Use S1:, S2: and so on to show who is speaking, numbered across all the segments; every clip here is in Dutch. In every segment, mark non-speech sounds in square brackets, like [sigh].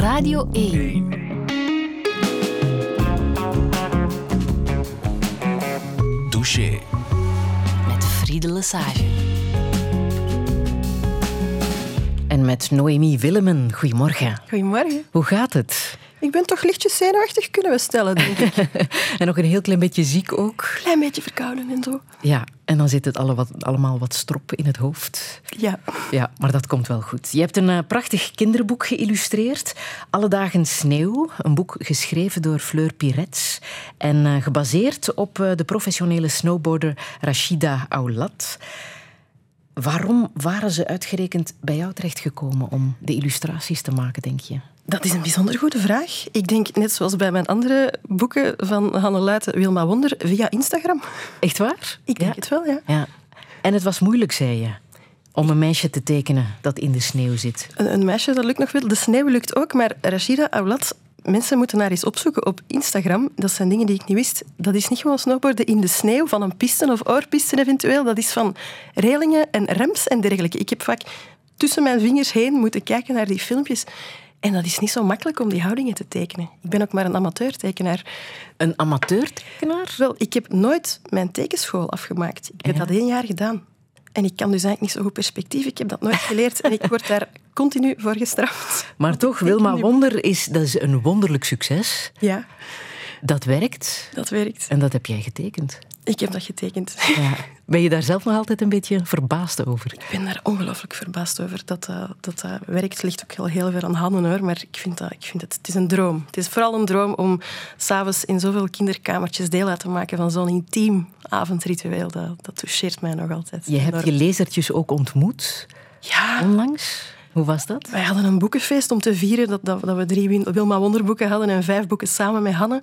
S1: Radio 1.
S2: Douche.
S1: Met Friede Lesage.
S3: En met Noemi Willemen. Goedemorgen.
S4: Goedemorgen.
S3: Hoe gaat het?
S4: Ik ben toch lichtjes zenuwachtig, kunnen we stellen, denk ik. [laughs]
S3: En nog een heel klein beetje ziek ook.
S4: Klein beetje verkouden en zo.
S3: Ja, en dan zit het alle wat, allemaal wat strop in het hoofd.
S4: Ja.
S3: Ja, maar dat komt wel goed. Je hebt een eh, prachtig kinderboek geïllustreerd. Alle dagen sneeuw. Een boek geschreven door Fleur Pirets. En eh, gebaseerd op eh, de professionele snowboarder Rashida Aulat. Waarom waren ze uitgerekend bij jou terechtgekomen om de illustraties te maken, denk je?
S4: Dat is een bijzonder goede vraag. Ik denk, net zoals bij mijn andere boeken van Hanne Luiten, Wilma Wonder, via Instagram.
S3: Echt waar?
S4: Ik denk
S3: Ja.
S4: het wel, ja.
S3: Ja. En het was moeilijk, zei je, om een meisje te tekenen dat in de sneeuw zit.
S4: Een, een meisje, dat lukt nog wel. De sneeuw lukt ook, maar Rashida Aulat... Mensen moeten haar eens opzoeken op Instagram. Dat zijn dingen die ik niet wist. Dat is niet gewoon snowboarden in de sneeuw van een piste of oorpiste eventueel. Dat is van relingen en rems en dergelijke. Ik heb vaak tussen mijn vingers heen moeten kijken naar die filmpjes. En dat is niet zo makkelijk om die houdingen te tekenen. Ik ben ook maar een amateurtekenaar.
S3: Een amateurtekenaar?
S4: Wel, ik heb nooit mijn tekenschool afgemaakt. Ik heb dat één jaar gedaan. En ik kan dus eigenlijk niet zo goed perspectief. Ik heb dat nooit geleerd en ik word daar continu voor gestraft.
S3: Maar toch, Wilma
S4: nu-
S3: Wonder is, dat is een wonderlijk succes.
S4: Ja,
S3: Dat werkt.
S4: dat werkt.
S3: En dat heb jij getekend.
S4: Ik heb dat getekend.
S3: Ja. [laughs] Ben je daar zelf nog altijd een beetje verbaasd over?
S4: Ik ben daar ongelooflijk verbaasd over dat dat, dat dat werkt. Het ligt ook heel, heel veel aan handen hoor, maar ik vind, dat, ik vind het, het is een droom. Het is vooral een droom om s'avonds in zoveel kinderkamertjes deel uit te maken van zo'n intiem avondritueel. Dat, dat toucheert mij nog altijd.
S3: Je hebt je lezertjes ook ontmoet
S4: Ja,
S3: onlangs. Hoe was dat?
S4: wij hadden een boekenfeest om te vieren dat, dat, dat we drie Wilma Wonderboeken hadden en vijf boeken samen met Hanne.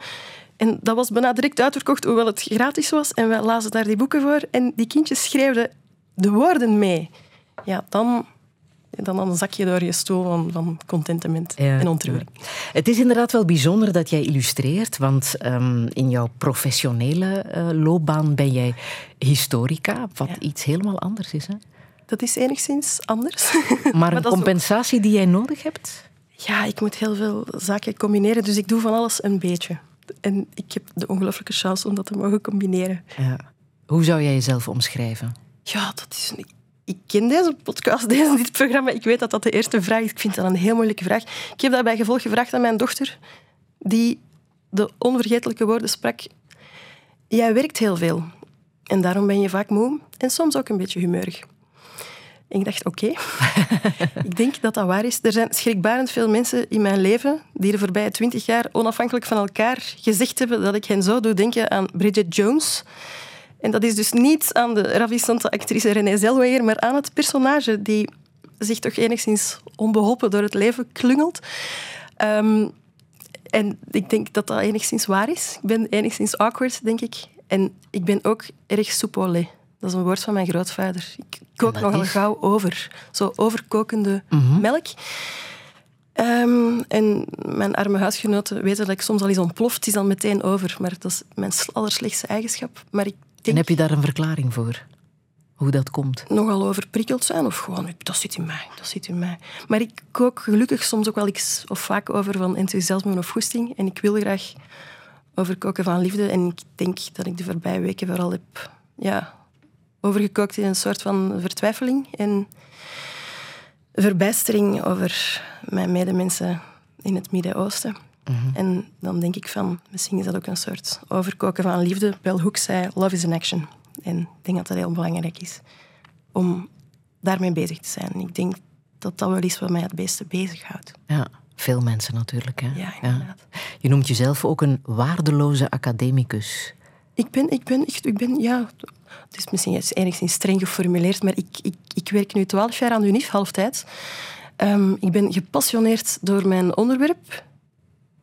S4: En dat was bijna direct uitverkocht, hoewel het gratis was. En wij lazen daar die boeken voor en die kindjes schreeuwden de woorden mee. Ja, dan, dan, dan zak je door je stoel van, van contentement
S3: Ja,
S4: en ontroering.
S3: Het is inderdaad wel bijzonder dat jij illustreert, want ehm, in jouw professionele eh, loopbaan ben jij historica, wat
S4: Ja.
S3: iets helemaal anders is. Hè?
S4: Dat is enigszins anders. [laughs]
S3: Maar [laughs] een
S4: ook-
S3: compensatie die jij nodig hebt?
S4: Ja, ik moet heel veel zaken combineren, dus ik doe van alles een beetje. En ik heb de ongelooflijke chance om dat te mogen combineren.
S3: Ja. Hoe zou jij jezelf omschrijven?
S4: Ja, dat is een... Ik ken deze podcast, [laughs] deze, dit programma. Ik weet dat dat de eerste vraag is. Ik vind dat een heel moeilijke vraag. Ik heb dat bij gevolg gevraagd aan mijn dochter, die de onvergetelijke woorden sprak. Jij werkt heel veel. En daarom ben je vaak moe en soms ook een beetje humeurig. Ik dacht, oké. [laughs] ik denk dat dat waar is. Er zijn schrikbarend veel mensen in mijn leven die de voorbije twintig jaar onafhankelijk van elkaar gezegd hebben dat ik hen zo doe denken aan Bridget Jones. En dat is dus niet aan de ravissante actrice Renée Zellweger, maar aan het personage die zich toch enigszins onbeholpen door het leven klungelt. Ehm, en ik denk dat dat enigszins waar is. Ik ben enigszins awkward, denk ik. En ik ben ook erg soepolé. Dat is een woord van mijn grootvader. Ik kook nogal
S3: is?
S4: gauw over. Zo overkokende
S3: Mhm.
S4: melk. Ehm, en mijn arme huisgenoten weten dat ik soms al eens ontploft. Is dan meteen over. Maar dat is mijn allerslechtste eigenschap. Maar ik
S3: En
S4: denk
S3: heb je daar een verklaring voor? Hoe dat komt?
S4: nogal overprikkeld zijn. Of gewoon, dat zit in mij. Dat zit in mij. Maar ik kook gelukkig soms ook wel iets of vaak over van enthousiasme of goesting. En ik wil graag overkoken van liefde. En ik denk dat ik de voorbije weken vooral heb ja, overgekookt in een soort van vertwijfeling en verbijstering over mijn medemensen in het Midden-Oosten. En dan denk ik van, misschien is dat ook een soort overkoken van liefde. Bell Hooks zei, love is an action. En ik denk dat dat heel belangrijk is om daarmee bezig te zijn. Ik denk dat dat wel is wat mij het beste bezighoudt.
S3: Ja, veel mensen natuurlijk. Hè?
S4: Ja, inderdaad.
S3: Je noemt jezelf ook een waardeloze academicus.
S4: Ik ben, ik ben ik ben, ja, het is misschien enigszins streng geformuleerd, maar ik, ik, ik werk nu twaalf jaar aan de UNIF, halftijds. Ehm, ik ben gepassioneerd door mijn onderwerp,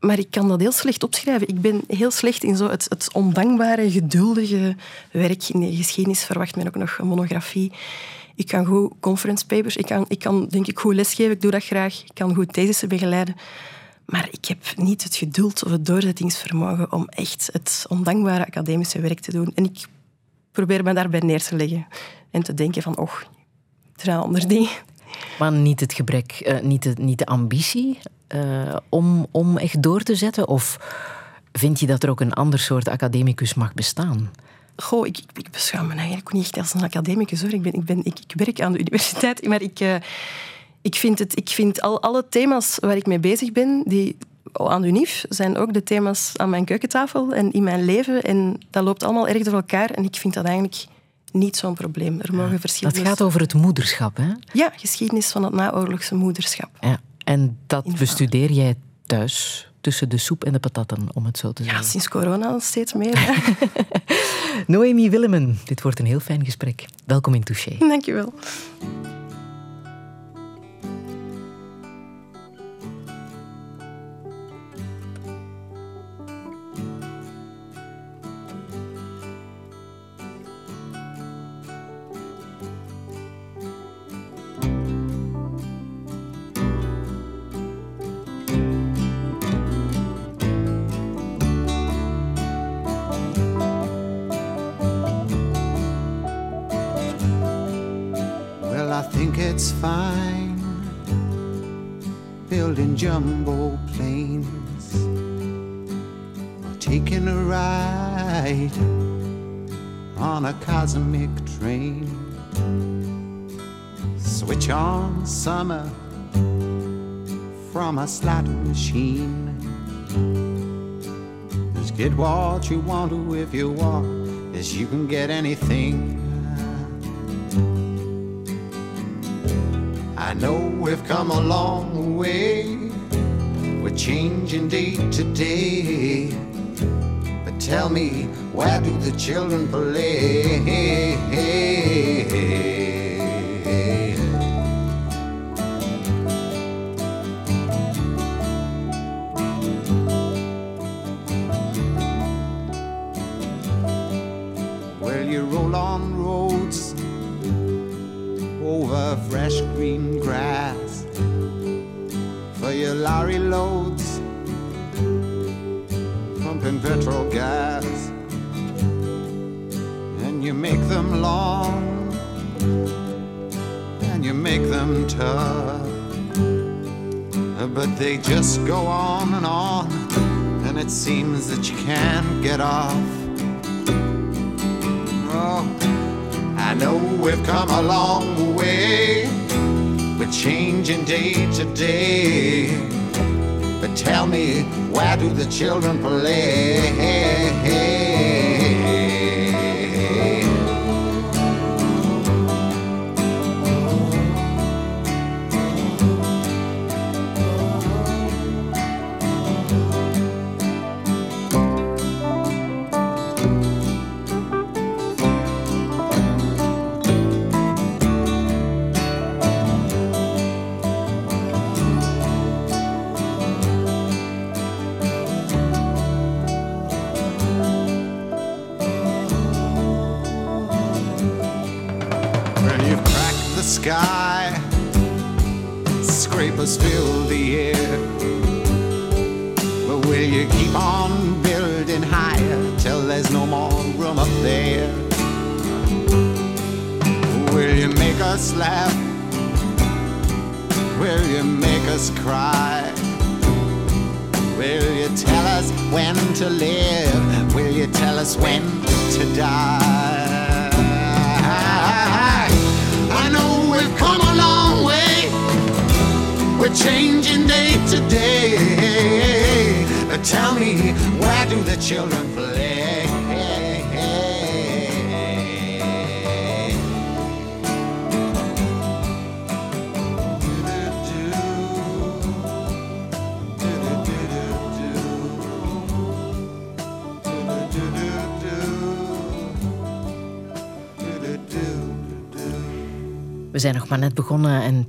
S4: maar ik kan dat heel slecht opschrijven. Ik ben heel slecht in zo het, het ondankbare, geduldige werk. In de geschiedenis verwacht men ook nog een monografie. Ik kan goed conference papers, ik kan, ik kan denk ik goed lesgeven, ik doe dat graag. Ik kan goed thesissen begeleiden. Maar ik heb niet het geduld of het doorzettingsvermogen om echt het ondankbare academische werk te doen. En ik probeer me daarbij neer te leggen en te denken van, och, er zijn andere dingen
S3: Maar niet het gebrek, eh, niet, de, niet de ambitie eh, om, om echt door te zetten? Of vind je dat er ook een ander soort academicus mag bestaan?
S4: Goh, ik, ik, beschouw me eigenlijk niet echt als een academicus hoor. Ik, ben, ik, ben, ik, ik werk aan de universiteit, maar ik, uh, ik vind, het, ik vind al, alle thema's waar ik mee bezig ben, die aan de UNIF, zijn ook de thema's aan mijn keukentafel en in mijn leven. En dat loopt allemaal erg door elkaar en ik vind dat eigenlijk niet zo'n probleem. Er mogen verschillende...
S3: Dat gaat over het moederschap, hè?
S4: Ja, geschiedenis van het naoorlogse moederschap.
S3: Ja. En dat bestudeer jij thuis tussen de soep en de patatten, om het zo te zeggen.
S4: Ja, sinds corona steeds meer. [laughs]
S3: Noemi Willemen, dit wordt een heel fijn gesprek. Welkom in Touché.
S4: Dank wel.
S5: it's fine building jumbo planes or taking a ride on a cosmic train. Switch on summer from a slot machine. Just get what you want to if you want, as you can get anything I know we've come a long way. We're changing day to day. But tell me, where do the children play? Lorry loads, pumping petrol gas, and you make them long and you make them tough, but they just go on and on, and it seems that you can't get off. Oh. I know we've come a long way. Changing day to day. But tell me, where do the children play?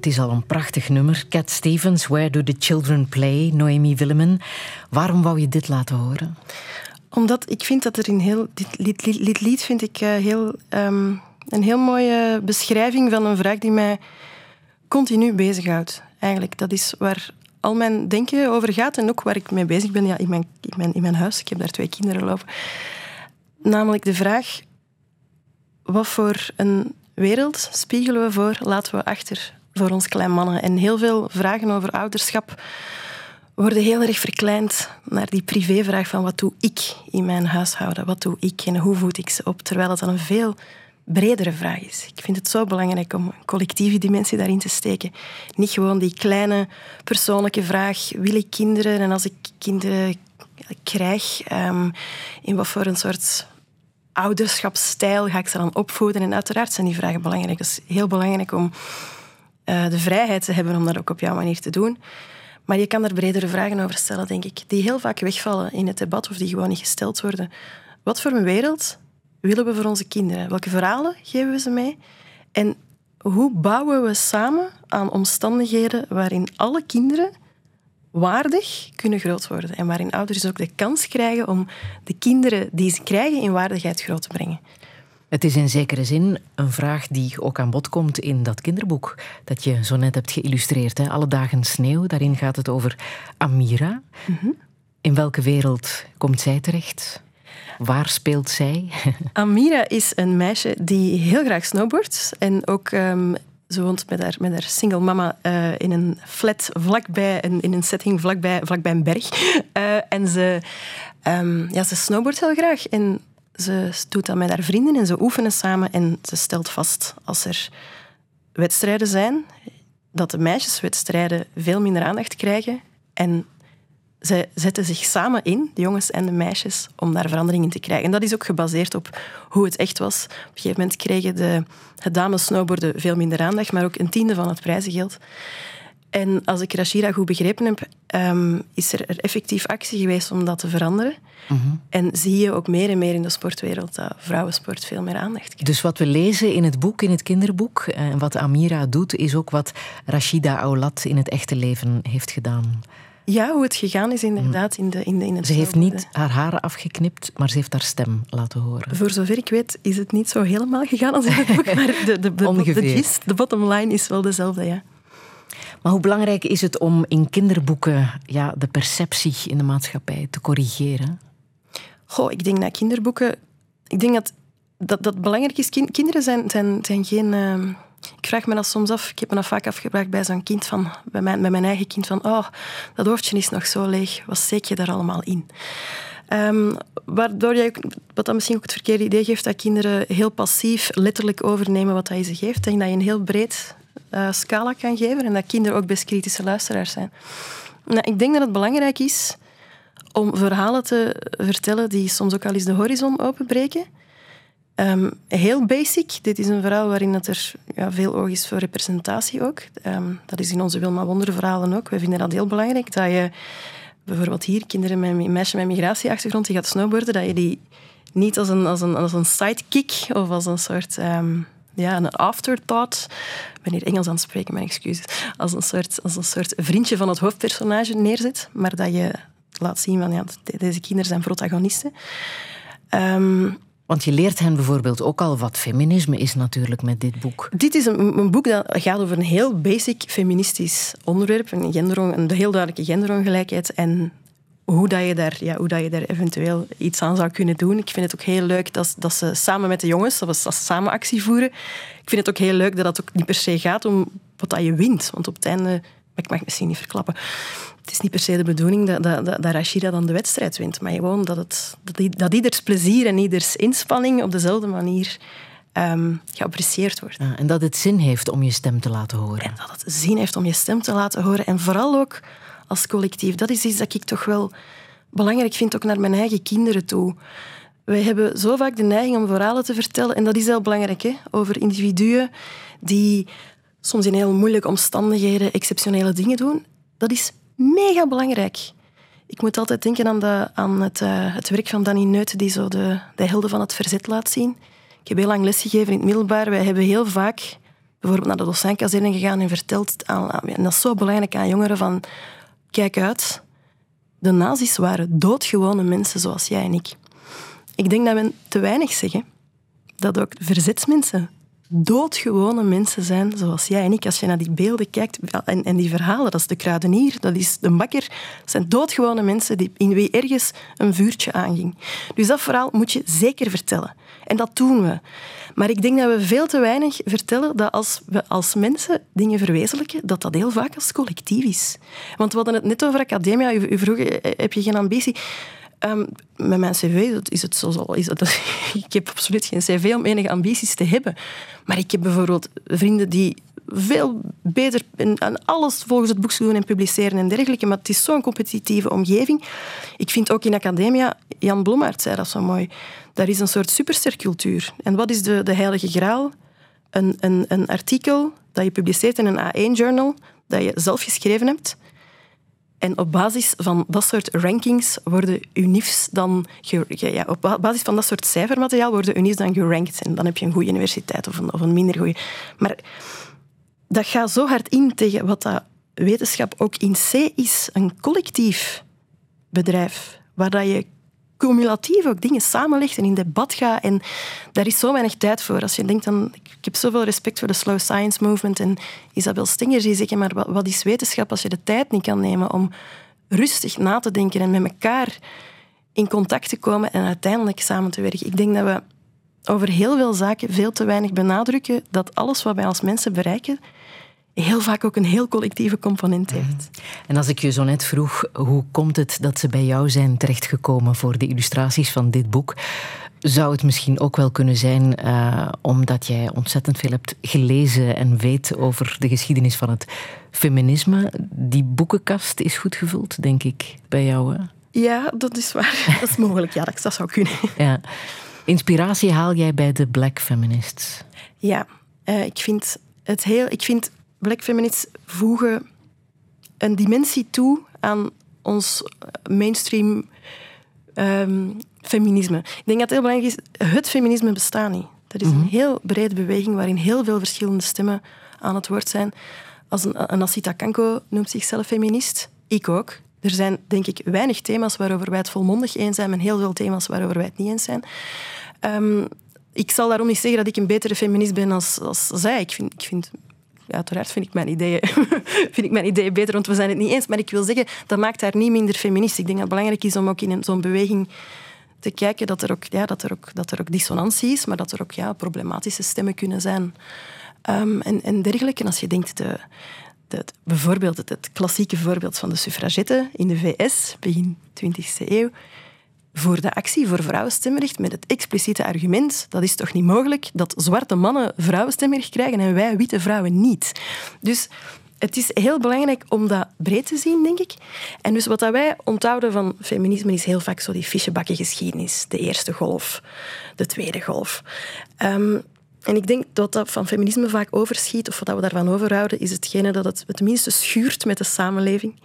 S3: Het is al een prachtig nummer. Cat Stevens, Where Do The Children Play, Noemi Willemen. Waarom wou je dit laten horen?
S4: Omdat ik vind dat er in heel... Dit lied, lied vind ik uh, heel, um, een heel mooie beschrijving van een vraag die mij continu bezighoudt. Eigenlijk, dat is waar al mijn denken over gaat en ook waar ik mee bezig ben ja, in, mijn, in, mijn, in mijn huis. Ik heb daar twee kinderen lopen. Namelijk de vraag... Wat voor een wereld spiegelen we voor, laten we achter voor ons klein mannen. En heel veel vragen over ouderschap worden heel erg verkleind naar die privévraag van wat doe ik in mijn huishouden? Wat doe ik en hoe voed ik ze op? Terwijl het dan een veel bredere vraag is. Ik vind het zo belangrijk om een collectieve dimensie daarin te steken. Niet gewoon die kleine persoonlijke vraag, wil ik kinderen? En als ik kinderen krijg, um, in wat voor een soort ouderschapsstijl ga ik ze dan opvoeden? En uiteraard zijn die vragen belangrijk. Het is heel belangrijk om uh, de vrijheid te hebben om dat ook op jouw manier te doen. Maar je kan er bredere vragen over stellen, denk ik, die heel vaak wegvallen in het debat of die gewoon niet gesteld worden. Wat voor een wereld willen we voor onze kinderen? Welke verhalen geven we ze mee? En hoe bouwen we samen aan omstandigheden waarin alle kinderen waardig kunnen groot worden en waarin ouders ook de kans krijgen om de kinderen die ze krijgen in waardigheid groot te brengen?
S3: Het is in zekere zin een vraag die ook aan bod komt in dat kinderboek dat je zo net hebt geïllustreerd. Hè? Alle dagen sneeuw, daarin gaat het over Amira. Mhm. In welke wereld komt zij terecht? Waar speelt zij? [laughs]
S4: Amira is een meisje die heel graag snowboardt en ook um, ze woont met haar, met haar single mama uh, in een flat vlakbij, in, in een setting vlakbij, vlakbij een berg. Uh, [laughs] en ze, um, ja, ze snowboardt heel graag. En ze doet dat met haar vrienden en ze oefenen samen. En ze stelt vast als er wedstrijden zijn, dat de meisjeswedstrijden veel minder aandacht krijgen. En zij zetten zich samen in, de jongens en de meisjes, om daar verandering in te krijgen. En dat is ook gebaseerd op hoe het echt was. Op een gegeven moment kregen de dames snowboarden veel minder aandacht, maar ook een tiende van het prijzengeld. En als ik Rashida goed begrepen heb, um, is er, er, effectief actie geweest om dat te veranderen. Mhm. En zie je ook meer en meer in de sportwereld dat vrouwensport veel meer aandacht krijgt.
S3: Dus wat we lezen in het boek, in het kinderboek, en eh, wat Amira doet, is ook wat Rashida Aulat in het echte leven heeft gedaan.
S4: Ja, hoe het gegaan is inderdaad in, de, in, de, in het
S3: Ze heeft niet haar haren afgeknipt, maar ze heeft haar stem laten horen.
S4: Voor zover ik weet is het niet zo helemaal gegaan als in het boek, [laughs] maar de, de, de, de, gist, de bottom line is wel dezelfde, ja.
S3: Maar hoe belangrijk is het om in kinderboeken ja, de perceptie in de maatschappij te corrigeren?
S4: Goh, ik denk dat kinderboeken... Ik denk dat dat, dat belangrijk is. kinderen zijn, zijn, zijn geen... Uh, ik vraag me dat soms af. Ik heb me dat vaak afgevraagd bij zo'n kind van... Bij mijn, bij mijn eigen kind van... Oh, dat hoofdje is nog zo leeg. Wat steek je daar allemaal in? Um, waardoor jij, wat dan misschien ook het verkeerde idee geeft, dat kinderen heel passief letterlijk overnemen wat hij ze geeft. Ik denk dat je een heel breed uh, scala kan geven en dat kinderen ook best kritische luisteraars zijn. Nou, ik denk dat het belangrijk is om verhalen te vertellen die soms ook al eens de horizon openbreken. Um, heel basic. Dit is een verhaal waarin dat er ja, veel oog is voor representatie ook. Um, dat is in onze Wilma Wonder verhalen ook. We vinden dat heel belangrijk. Dat je bijvoorbeeld hier, kinderen met meisje met migratieachtergrond die gaat snowboarden, dat je die niet als een, als een, als een sidekick of als een soort um, ja, een afterthought. Ik ben hier Engels aan het spreken, mijn excuses. Als een, soort, als een soort vriendje van het hoofdpersonage neerzet, maar dat je laat zien van ja, deze kinderen zijn protagonisten. Um,
S3: want je leert hen bijvoorbeeld ook al wat feminisme is natuurlijk met dit boek.
S4: Dit is een, een boek dat gaat over een heel basic feministisch onderwerp. Een, gender, een heel duidelijke genderongelijkheid. En hoe, dat je daar, ja, hoe dat je daar eventueel iets aan zou kunnen doen. Ik vind het ook heel leuk dat, dat ze samen met de jongens, dat ze samen actie voeren. Ik vind het ook heel leuk dat het ook niet per se gaat om wat dat je wint. Want op het einde, ik mag het misschien niet verklappen, het is niet per se de bedoeling dat, dat, dat, Rashida dan de wedstrijd wint, maar gewoon dat, het, dat, dat ieders plezier en ieders inspanning op dezelfde manier um, geapprecieerd wordt.
S3: Ja, en dat het zin heeft om je stem te laten horen.
S4: En dat het zin heeft om je stem te laten horen. En vooral ook als collectief. Dat is iets dat ik toch wel belangrijk vind, ook naar mijn eigen kinderen toe. Wij hebben zo vaak de neiging om verhalen te vertellen, en dat is heel belangrijk, hè, over individuen die soms in heel moeilijke omstandigheden exceptionele dingen doen. Dat is mega belangrijk. Ik moet altijd denken aan, de, aan het, uh, het, werk van Danny Neut, die zo de, de helden van het verzet laat zien. Ik heb heel lang lesgegeven in het middelbaar. Wij hebben heel vaak bijvoorbeeld naar de Dossijnkazerne gegaan en verteld, aan, en dat is zo belangrijk aan jongeren, van kijk uit, de nazi's waren doodgewone mensen zoals jij en ik. Ik denk dat we te weinig zeggen dat ook verzetsmensen doodgewone mensen zijn zoals jij en ik. Als je naar die beelden kijkt en, en die verhalen, dat is de kruidenier, dat is de bakker, dat zijn doodgewone mensen die, in wie ergens een vuurtje aanging. Dus dat verhaal moet je zeker vertellen. En dat doen we. Maar ik denk dat we veel te weinig vertellen dat als we als mensen dingen verwezenlijken, dat dat heel vaak als collectief is. Want we hadden het net over academia. U, vroeg, eh, heb je geen ambitie? Um, met mijn cv is het zo. Is het, [laughs] ik heb absoluut geen cv om enige ambities te hebben. Maar ik heb bijvoorbeeld vrienden die veel beter aan alles volgens het boek doen en publiceren en dergelijke. Maar het is zo'n competitieve omgeving. Ik vind ook in academia, Jan Blommaert zei dat zo mooi, daar is een soort superstercultuur. En wat is de, de heilige graal? Een, een, een artikel dat je publiceert in een A1-journal, dat je zelf geschreven hebt. En op basis van dat soort rankings worden UNIFs dan... Ja, op basis van dat soort cijfermateriaal worden UNIFs dan gerankt. En dan heb je een goede universiteit of een, of een minder goede. Maar dat gaat zo hard in tegen wat dat wetenschap ook in C is. Een collectief bedrijf, waar dat je cumulatief ook dingen samenlegt en in debat gaat. En daar is zo weinig tijd voor. Als je denkt aan... Ik heb zoveel respect voor de slow science movement en Isabel Stenger die zeggen, maar wat is wetenschap als je de tijd niet kan nemen om rustig na te denken en met elkaar in contact te komen en uiteindelijk samen te werken. Ik denk dat we over heel veel zaken veel te weinig benadrukken dat alles wat wij als mensen bereiken heel vaak ook een heel collectieve component heeft. Mhm.
S3: En als ik je zo net vroeg, hoe komt het dat ze bij jou zijn terechtgekomen voor de illustraties van dit boek? Zou het misschien ook wel kunnen zijn uh, omdat jij ontzettend veel hebt gelezen en weet over de geschiedenis van het feminisme? Die boekenkast is goed gevuld, denk ik, bij jou. Hè?
S4: Ja, dat is waar. [laughs] Dat is mogelijk. Ja, dat zou kunnen.
S3: Ja. Inspiratie haal jij bij de black feminists?
S4: Ja, uh, ik vind het heel. Ik vind black feminists voegen een dimensie toe aan ons mainstream um, feminisme. Ik denk dat het heel belangrijk is, het feminisme bestaat niet. Dat is een mhm. heel brede beweging waarin heel veel verschillende stemmen aan het woord zijn. Als een, een Asita Kanko noemt zichzelf feminist. Ik ook. Er zijn, denk ik, weinig thema's waarover wij het volmondig eens zijn en heel veel thema's waarover wij het niet eens zijn. Um, ik zal daarom niet zeggen dat ik een betere feminist ben als, als zij. Ik vind, ik vind uiteraard vind ik, mijn ideeën, [laughs] vind ik mijn ideeën beter, want we zijn het niet eens. Maar ik wil zeggen, dat maakt haar niet minder feminist. Ik denk dat het belangrijk is om ook in zo'n beweging te kijken dat er, ook, ja, dat, er ook, dat er ook dissonantie is, maar dat er ook ja, problematische stemmen kunnen zijn. Um, en, en dergelijke. En als je denkt, de, de, bijvoorbeeld het, het klassieke voorbeeld van de suffragetten in de VS, begin 20e eeuw, voor de actie voor vrouwenstemrecht met het expliciete argument dat is toch niet mogelijk dat zwarte mannen vrouwenstemrecht krijgen en wij witte vrouwen niet. Dus het is heel belangrijk om dat breed te zien, denk ik. En dus wat wij onthouden van feminisme is heel vaak zo die fichebakken geschiedenis. De eerste golf, de tweede golf. Um, en ik denk dat dat van feminisme vaak overschiet, of wat we daarvan overhouden, is hetgene dat het het minste schuurt met de samenleving.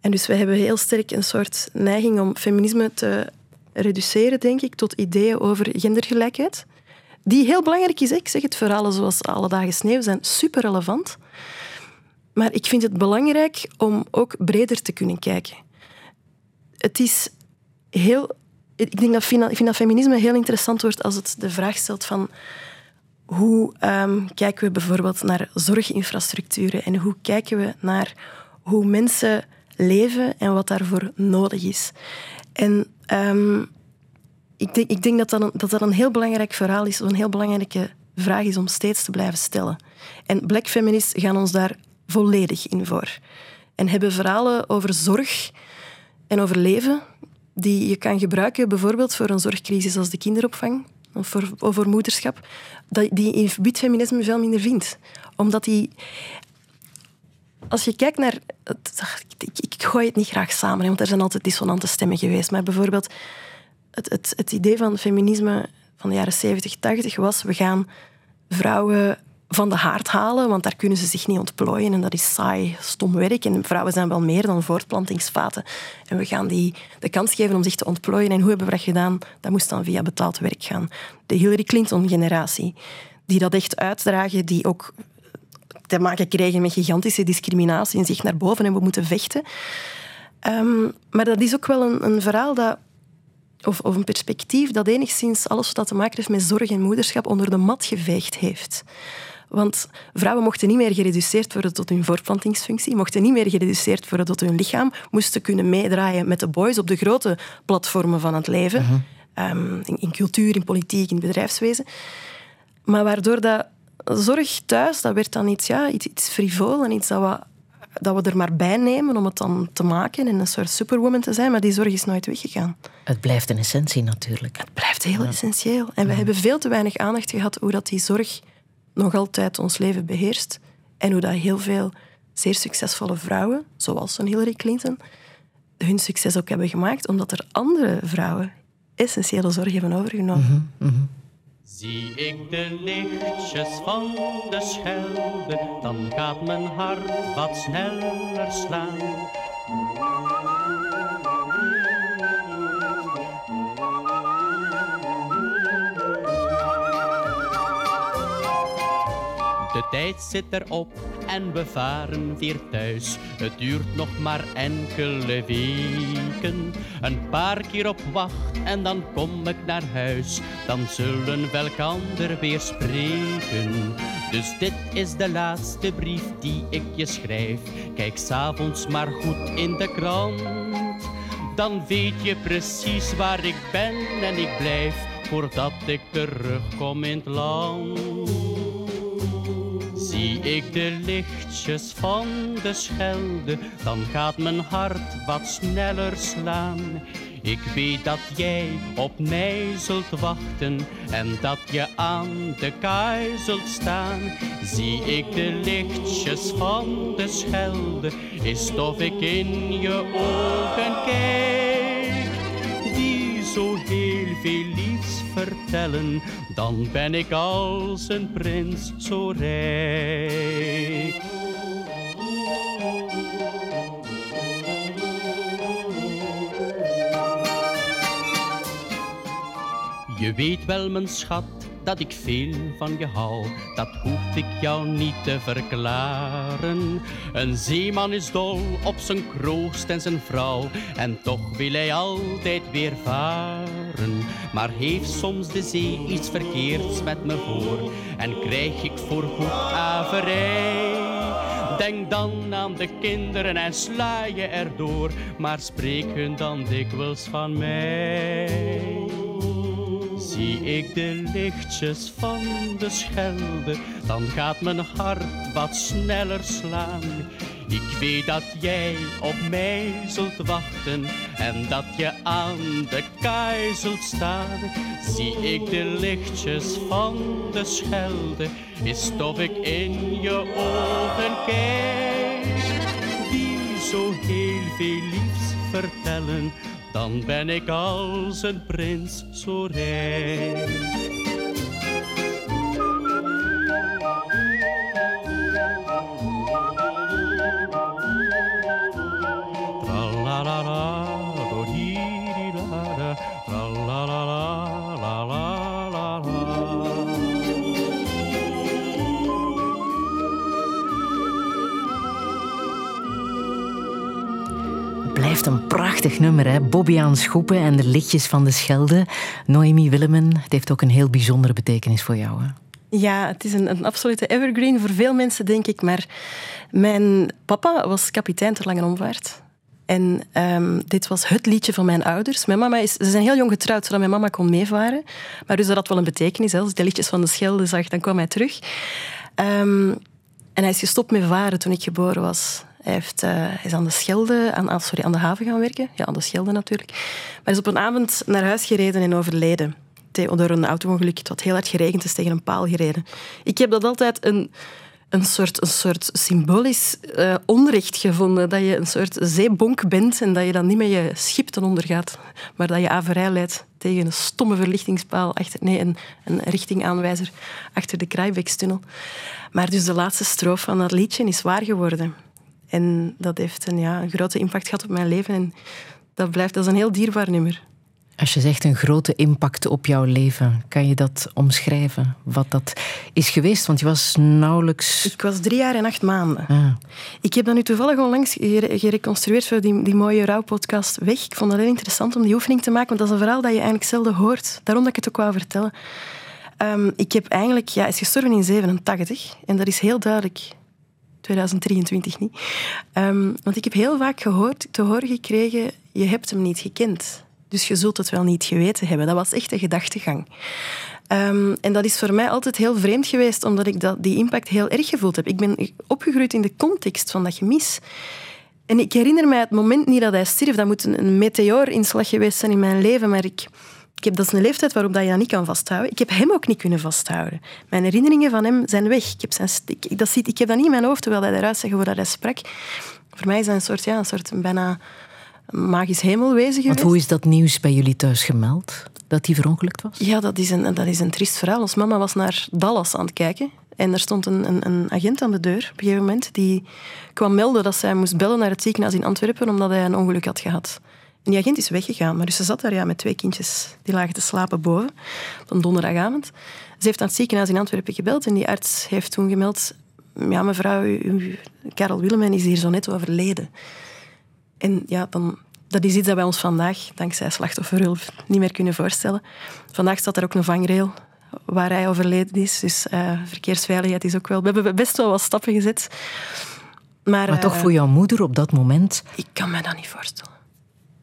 S4: En dus wij hebben heel sterk een soort neiging om feminisme te reduceren, denk ik, tot ideeën over gendergelijkheid. Die heel belangrijk is. Ik zeg het, verhalen zoals Alle Dagen Sneeuw zijn super relevant. Maar ik vind het belangrijk om ook breder te kunnen kijken. Het is heel... Ik denk dat, vind dat feminisme heel interessant wordt als het de vraag stelt van hoe um, kijken we bijvoorbeeld naar zorginfrastructuren en hoe kijken we naar hoe mensen leven en wat daarvoor nodig is. En um, ik, denk, ik denk dat dat, een, dat dat een heel belangrijk verhaal is, een heel belangrijke vraag is om steeds te blijven stellen. En black feminists gaan ons daar volledig in voor. En hebben verhalen over zorg en over leven die je kan gebruiken bijvoorbeeld voor een zorgcrisis als de kinderopvang of voor, over moederschap, die in wit feminisme veel minder vindt. Omdat die als je kijkt naar... Ik, ik, gooi het niet graag samen, want er zijn altijd dissonante stemmen geweest. Maar bijvoorbeeld het, het, het idee van feminisme van de jaren 70, 80 was... We gaan vrouwen van de haard halen, want daar kunnen ze zich niet ontplooien en dat is saai, stom werk. En vrouwen zijn wel meer dan voortplantingsvaten. En we gaan die de kans geven om zich te ontplooien. En hoe hebben we dat gedaan? Dat moest dan via betaald werk gaan. De Hillary Clinton-generatie, die dat echt uitdragen, die ook te maken kregen met gigantische discriminatie en zich naar boven hebben moeten vechten. Um, maar dat is ook wel een, een verhaal dat of, of, een perspectief dat enigszins alles wat te maken heeft met zorg en moederschap onder de mat geveegd heeft. Want vrouwen mochten niet meer gereduceerd worden tot hun voortplantingsfunctie, mochten niet meer gereduceerd worden tot hun lichaam, moesten kunnen meedraaien met de boys op de grote platformen van het leven. Mhm. ehm, in, in cultuur, in politiek, in het bedrijfswezen. Maar waardoor dat zorg thuis, dat werd dan iets, ja, iets, iets frivol en iets dat we, dat we er maar bij nemen om het dan te maken en een soort superwoman te zijn. Maar die zorg is nooit weggegaan.
S3: Het blijft een essentie natuurlijk.
S4: Het blijft heel essentieel. En we hebben veel te weinig aandacht gehad hoe dat die zorg nog altijd ons leven beheerst. En hoe dat heel veel zeer succesvolle vrouwen, zoals een Hillary Clinton, hun succes ook hebben gemaakt, omdat er andere vrouwen essentiële zorg hebben overgenomen.
S6: Zie ik de lichtjes van de Schelde, dan gaat mijn hart wat sneller slaan. De tijd zit erop en we varen weer thuis. Het duurt nog maar enkele weken. Een paar keer op wacht en dan kom ik naar huis. Dan zullen we elkander weer spreken. Dus dit is de laatste brief die ik je schrijf. Kijk s'avonds maar goed in de krant. Dan weet je precies waar ik ben en ik blijf voordat ik terugkom in het land. Zie ik de lichtjes van de Schelde, dan gaat mijn hart wat sneller slaan. Ik weet dat jij op mij zult wachten en dat je aan de kaai zult staan. Zie ik de lichtjes van de Schelde, is of ik in je ogen kijk zo heel veel liefs vertellen, dan ben ik als een prins zo rijk. Je weet wel, mijn schat, dat ik veel van je hou. Dat hoef ik jou niet te verklaren. Een zeeman is dol op zijn kroost en zijn vrouw. En toch wil hij altijd weer varen. Maar heeft soms de zee iets verkeerds met me voor. En krijg ik voorgoed averij. Denk dan aan de kinderen en sla je erdoor. Maar spreek hun dan dikwijls van mij. Zie ik de lichtjes van de Schelde, dan gaat mijn hart wat sneller slaan. Ik weet dat jij op mij zult wachten en dat je aan de kaai zult staan. Zie ik de lichtjes van de Schelde, is of ik in je ogen kijk, die zo heel veel liefs vertellen dan ben ik als een prins zo rijk. Tra-la-la-la, do-dee-dee-la-la,
S3: Blijft een prachtig nummer, hè? Bobby aan Schoepen en de lichtjes van de Schelde. Noemi Willemen, het heeft ook een heel bijzondere betekenis voor jou. Hè?
S4: Ja, het is een, een absolute evergreen voor veel mensen, denk ik. Maar mijn papa was kapitein ter Lange Omvaart. En ehm, dit was het liedje van mijn ouders. Mijn mama is, ze zijn heel jong getrouwd, zodat mijn mama kon meevaren. Maar dus dat had wel een betekenis. Hè. Als ik de liedjes van de Schelde zag, dan kwam hij terug. Ehm, en hij is gestopt met varen toen ik geboren was. Hij, heeft, eh, is aan de Schelde, aan, ah, sorry, aan de haven gaan werken. Ja, aan de Schelde natuurlijk. Maar is op een avond naar huis gereden en overleden. Door een auto-ongeluk. Het had heel hard geregend, is tegen een paal gereden. Ik heb dat altijd een, een, soort, een soort symbolisch eh, onrecht gevonden. Dat je een soort zeebonk bent en dat je dan niet met je schip ten onder gaat. Maar dat je averij leidt tegen een stomme verlichtingspaal. Achter, nee, een, een richtingaanwijzer achter de Kruijbekstunnel. Maar dus de laatste stroof van dat liedje is waar geworden. En dat heeft een, ja, een grote impact gehad op mijn leven. En dat, blijft, dat is een heel dierbaar nummer.
S3: Als je zegt een grote impact op jouw leven, kan je dat omschrijven? Wat dat is geweest? Want je was nauwelijks.
S4: Ik was drie jaar en acht maanden.
S3: Ah,
S4: Ik heb dat nu toevallig onlangs gere- gereconstrueerd voor die, die mooie rouwpodcast Weg. Ik vond het heel interessant om die oefening te maken, want dat is een verhaal dat je eigenlijk zelden hoort. Daarom dat ik het ook wou vertellen. Ehm, ik heb eigenlijk... Ja, hij is gestorven in 87 en dat is heel duidelijk. 2023 niet. Ehm, want ik heb heel vaak gehoord, te horen gekregen, je hebt hem niet gekend. Dus je zult het wel niet geweten hebben. Dat was echt een gedachtegang. Ehm, en dat is voor mij altijd heel vreemd geweest, omdat ik dat, die impact heel erg gevoeld heb. Ik ben opgegroeid in de context van dat gemis. En ik herinner mij het moment niet dat hij stierf. Dat moet een, een meteoorinslag geweest zijn in mijn leven, maar ik, ik heb, dat is een leeftijd waarop dat je dat niet kan vasthouden. Ik heb hem ook niet kunnen vasthouden. Mijn herinneringen van hem zijn weg. Ik heb, zijn, ik, dat ziet, ik heb dat niet in mijn hoofd, terwijl hij eruit zag voordat hij sprak. Voor mij is dat een soort, ja, een soort bijna magisch hemelwezen geweest.
S3: Want hoe is dat nieuws bij jullie thuis gemeld? Dat hij verongelukt was?
S4: Ja, dat is een, dat is een triest verhaal. Ons mama was naar Dallas aan het kijken. En er stond een, een, een, agent aan de deur op een gegeven moment die kwam melden dat zij moest bellen naar het ziekenhuis in Antwerpen omdat hij een ongeluk had gehad. En die agent is weggegaan, maar dus ze zat daar ja, met twee kindjes die lagen te slapen boven op een donderdagavond. Ze heeft aan het ziekenhuis in Antwerpen gebeld en die arts heeft toen gemeld ja mevrouw, u, Karel Willemen is hier zo net overleden. En ja, dan, dat is iets dat wij ons vandaag, dankzij slachtofferhulp, niet meer kunnen voorstellen. Vandaag staat er ook een vangrail waar hij overleden is. Dus uh, verkeersveiligheid is ook wel... We hebben best wel wat stappen gezet.
S3: Maar, maar toch uh, voor jouw moeder op dat moment...
S4: Ik kan me dat niet voorstellen.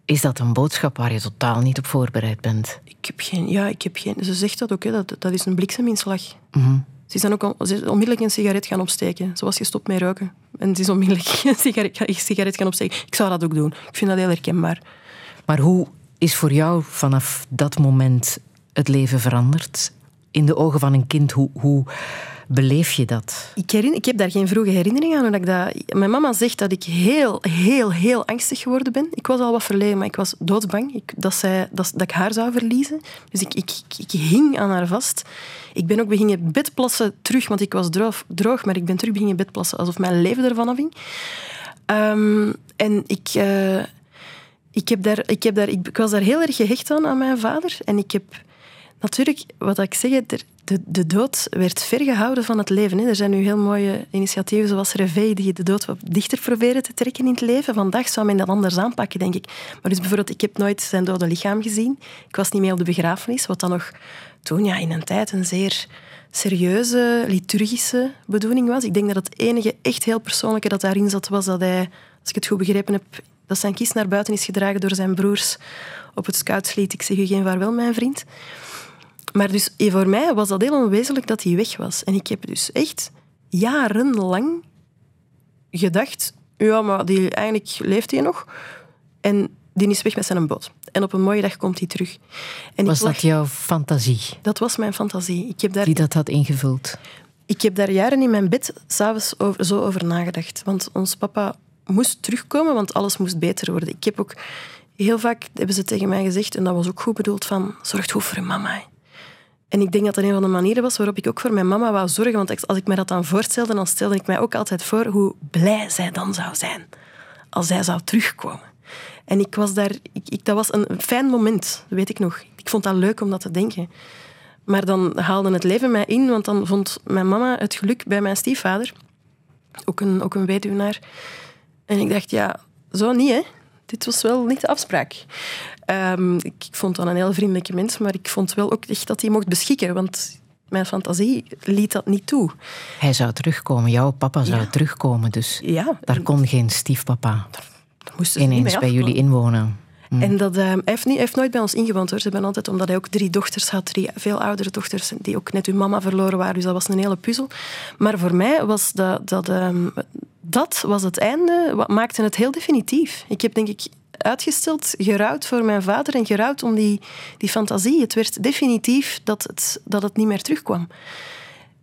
S3: Is dat een boodschap waar je totaal niet op voorbereid bent?
S4: Ik heb geen... Ja, ik heb geen... Ze zegt dat ook, hè, dat, dat is een blikseminslag. Mm -hmm. Ze is dan ook onmiddellijk een sigaret gaan opsteken. Ze was gestopt met roken. En ze is onmiddellijk [laughs] een sigaret, een sigaret gaan opsteken. Ik zou dat ook doen. Ik vind dat heel herkenbaar.
S3: Maar hoe is voor jou vanaf dat moment het leven veranderd? In de ogen van een kind, hoe, hoe beleef je dat?
S4: Ik, herinner, ik heb daar geen vroege herinnering aan. Ik dat, mijn mama zegt dat ik heel, heel, heel angstig geworden ben. Ik was al wat verlegen, maar ik was doodsbang dat, zij, dat, ik haar zou verliezen. Dus ik, ik, ik, hing aan haar vast. Ik ben ook beginnen bedplassen terug, want ik was droog, maar ik ben terug beginnen bedplassen, alsof mijn leven ervan afhing. Um, en ik... Uh, ik, heb daar, ik, heb daar, ik, ik was daar heel erg gehecht aan, aan mijn vader. En ik heb natuurlijk, wat ik zeg, de, de dood werd vergehouden van het leven. Hè. Er zijn nu heel mooie initiatieven zoals Reveil die de dood wat dichter proberen te trekken in het leven. Vandaag zou men dat anders aanpakken, denk ik. Maar dus bijvoorbeeld, ik heb nooit zijn dode lichaam gezien. Ik was niet mee op de begrafenis, wat dan nog toen ja, in een tijd een zeer serieuze, liturgische bedoeling was. Ik denk dat het enige echt heel persoonlijke dat daarin zat, was dat hij, als ik het goed begrepen heb, dat zijn kist naar buiten is gedragen door zijn broers op het scoutslied Ik zeg u geen vaarwel, mijn vriend. Maar dus voor mij was dat heel onwezenlijk dat hij weg was. En ik heb dus echt jarenlang gedacht, ja, maar die, eigenlijk leeft hij nog. En die is weg met zijn boot. En op een mooie dag komt hij terug.
S3: En was dat jouw fantasie?
S4: Dat was mijn fantasie. Ik heb daar...
S3: Die dat had ingevuld?
S4: Ik heb daar jaren in mijn bed s'avonds over, zo over nagedacht. Want ons papa moest terugkomen, want alles moest beter worden. Ik heb ook heel vaak, hebben ze tegen mij gezegd, en dat was ook goed bedoeld, van zorg goed voor je mama. En ik denk dat dat een van de manieren was waarop ik ook voor mijn mama wou zorgen. Want als ik me dat dan voorstelde, dan stelde ik mij ook altijd voor hoe blij zij dan zou zijn als zij zou terugkomen. En ik was daar, ik, ik, dat was een fijn moment, weet ik nog. Ik vond dat leuk om dat te denken. Maar dan haalde het leven mij in, want dan vond mijn mama het geluk bij mijn stiefvader. Ook een, ook een weduwnaar. En ik dacht, ja, zo niet, hè. Dit was wel niet de afspraak. Um, ik, ik, vond dat een heel vriendelijke mens, maar ik vond wel ook echt dat hij mocht beschikken, want mijn fantasie liet dat niet toe.
S3: Hij zou terugkomen, jouw papa zou terugkomen, dus
S4: ja.
S3: daar kon geen stiefpapa
S4: daar moest
S3: ineens bij jullie inwonen.
S4: Hm. En dat, uh, hij, heeft niet, hij heeft nooit bij ons ingewoond hoor. Ze hebben altijd, omdat hij ook drie dochters had, drie veel oudere dochters, die ook net hun mama verloren waren. Dus dat was een hele puzzel. Maar voor mij was dat, dat, um, dat was het einde, wat maakte het heel definitief. Ik heb denk ik uitgesteld, gerouwd voor mijn vader en gerouwd om die, die fantasie. Het werd definitief dat het, dat het niet meer terugkwam.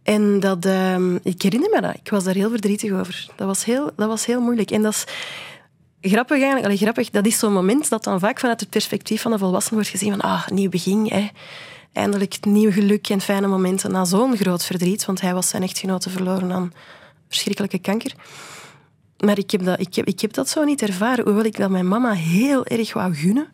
S4: En dat, uh, ik herinner me dat. Ik was daar heel verdrietig over. Dat was heel, dat was heel moeilijk. En dat is grappig eigenlijk. Allee, grappig, dat is zo'n moment dat dan vaak vanuit het perspectief van de volwassene wordt gezien van ah, nieuw begin. Hè. Eindelijk nieuw geluk en fijne momenten na zo'n groot verdriet. Want hij was zijn echtgenote verloren aan verschrikkelijke kanker. Maar ik heb, dat, ik, heb, ik heb dat zo niet ervaren, hoewel ik dat mijn mama heel erg wou gunnen.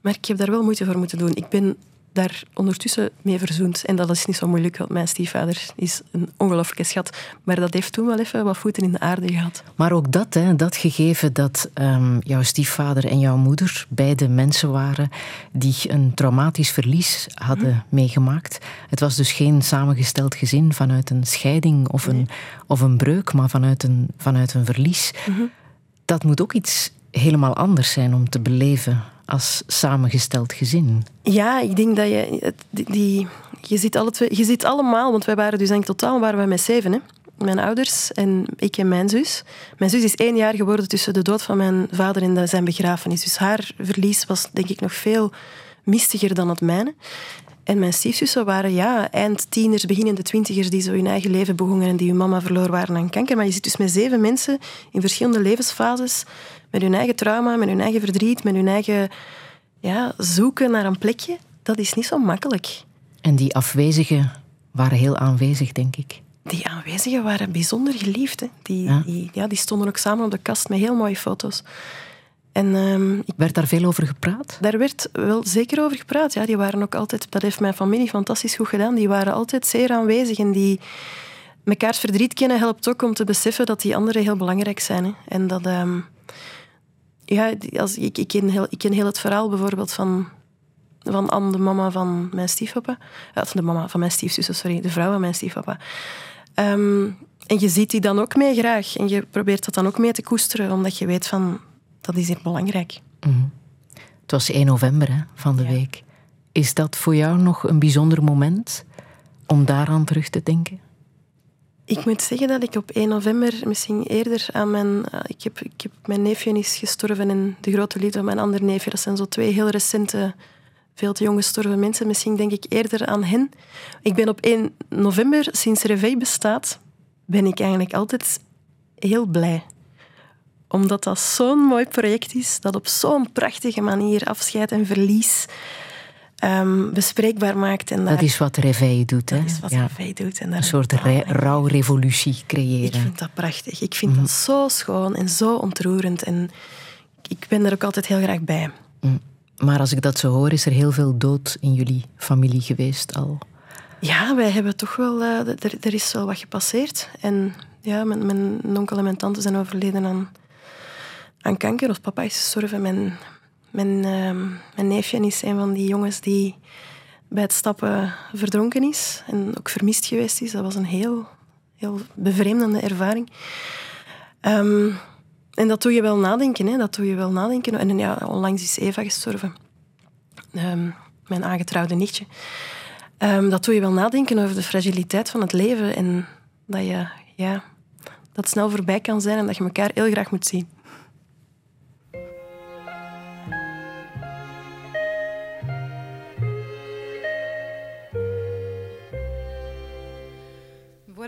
S4: Maar ik heb daar wel moeite voor moeten doen. Ik ben daar ondertussen mee verzoend. En dat is niet zo moeilijk, want mijn stiefvader is een ongelooflijke schat. Maar dat heeft toen wel even wat voeten in de aarde gehad.
S3: Maar ook dat, hè, dat gegeven dat um, jouw stiefvader en jouw moeder beide mensen waren die een traumatisch verlies hadden hm. meegemaakt. Het was dus geen samengesteld gezin vanuit een scheiding of, een, of een breuk, maar vanuit een, vanuit een verlies. Hm. Dat moet ook iets helemaal anders zijn om te beleven als samengesteld gezin.
S4: Ja, ik denk dat je... Die, je, ziet alle twee, je ziet allemaal, want wij waren dus in totaal waren we met zeven. Hè? Mijn ouders en ik en mijn zus. Mijn zus is één jaar geworden tussen de dood van mijn vader en zijn begrafenis. Dus haar verlies was denk ik nog veel mistiger dan het mijne. En mijn stiefzussen waren ja, eind tieners, beginnende twintigers die zo hun eigen leven begonnen en die hun mama verloren waren aan kanker. Maar je zit dus met zeven mensen in verschillende levensfases, met hun eigen trauma, met hun eigen verdriet, met hun eigen ja, zoeken naar een plekje. Dat is niet zo makkelijk.
S3: En die afwezigen waren heel aanwezig, denk ik.
S4: Die aanwezigen waren bijzonder geliefd. Hè. Die,
S3: Ja.
S4: Die, ja, die stonden ook samen op de kast met heel mooie foto's. En ehm, ik
S3: Werd daar veel over gepraat?
S4: Daar werd wel zeker over gepraat. Ja, die waren ook altijd, dat heeft mijn familie fantastisch goed gedaan. Die waren altijd zeer aanwezig. En die mekaars verdriet kennen helpt ook om te beseffen dat die anderen heel belangrijk zijn. Hè. En dat, ehm, ja, als, ik, ik, ken heel, ik ken heel het verhaal bijvoorbeeld van, van Anne, de mama van mijn stiefpapa. Van de mama van mijn stiefzussen, sorry, de vrouw van mijn stiefpapa. Ehm, en je ziet die dan ook mee graag. En je probeert dat dan ook mee te koesteren, omdat je weet van, dat is hier belangrijk.
S3: Het was 1 november hè, van de
S4: Ja.
S3: week. Is dat voor jou nog een bijzonder moment om daaraan terug te denken?
S4: Ik moet zeggen dat ik op 1 november misschien eerder aan mijn... eh, ik, heb, ik heb, mijn neefje is gestorven en de grote liefde van mijn andere neefje. Dat zijn zo twee heel recente, veel te jong gestorven mensen. Misschien denk ik eerder aan hen. Ik ben op 1 november, sinds Reveil bestaat, ben ik eigenlijk altijd heel blij. Omdat dat zo'n mooi project is, dat op zo'n prachtige manier afscheid en verlies ehm, bespreekbaar maakt. En
S3: Dat is wat Reveil doet. Hè?
S4: dat is wat
S3: Ja.
S4: Doet. En daar
S3: Een soort re- rouwrevolutie
S4: ik
S3: creëren.
S4: vind dat prachtig. Ik vind dat zo schoon en zo ontroerend. En ik ben er ook altijd heel graag bij.
S3: Maar als ik dat zo hoor, is er heel veel dood in jullie familie geweest al.
S4: Ja, wij hebben toch wel... eh, er, er is wel wat gepasseerd. En ja, mijn, mijn onkel en mijn tante zijn overleden aan, aan kanker. Of papa is gestorven. Mijn, mijn, ehm, mijn neefje is een van die jongens die bij het stappen verdronken is. En ook vermist geweest is. Dat was een heel, heel bevreemdende ervaring. Ehm, en dat doe je wel nadenken. Hè? Dat doe je wel nadenken. En ja, onlangs is Eva gestorven. Ehm, mijn aangetrouwde nichtje. Dat doe je wel nadenken over de fragiliteit van het leven. En dat je ja, dat snel voorbij kan zijn en dat je elkaar heel graag moet zien.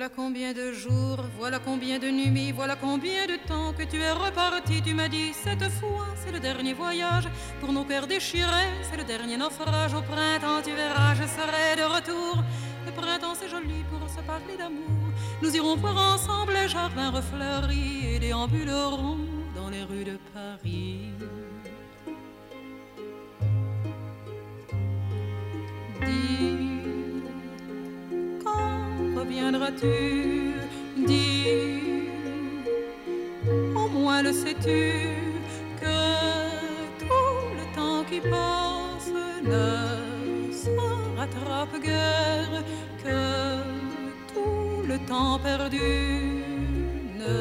S7: Voilà combien de jours, voilà combien de nuits, voilà combien de temps que tu es reparti. Tu m'as dit cette fois, c'est le dernier voyage pour nos cœurs déchirés, c'est le dernier naufrage. Au printemps, tu verras, je serai de retour. Le printemps, c'est joli pour se parler d'amour. Nous irons voir ensemble les jardins refleuris et déambulerons dans les rues de Paris. Reviendras-tu? Dis, au moins le sais-tu que tout le temps qui passe ne se rattrape guère, que tout le temps perdu ne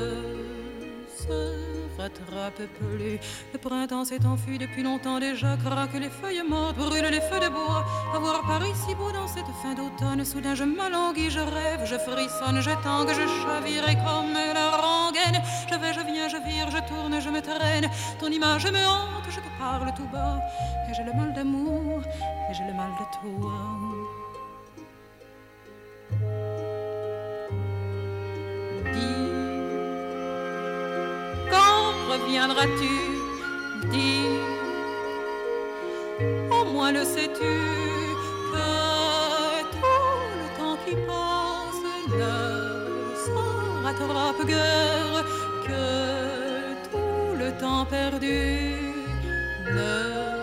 S7: se rattrape plus. Le printemps s'est enfui depuis longtemps déjà, craque les feuilles mortes, brûle les feux de bois. À voir Paris si beau dans cette fin d'automne, soudain je m'alanguis, je rêve, je frissonne, je tangue, je chavire et comme la rengaine. Je vais, je viens, je vire, je tourne, je me traîne. Ton image me hante, je te parle tout bas. Et j'ai le mal d'amour, et j'ai le mal de toi. Reviendras-tu? Dis, au moins le sais-tu que tout le temps qui passe ne se rattrape guère, que tout le temps perdu ne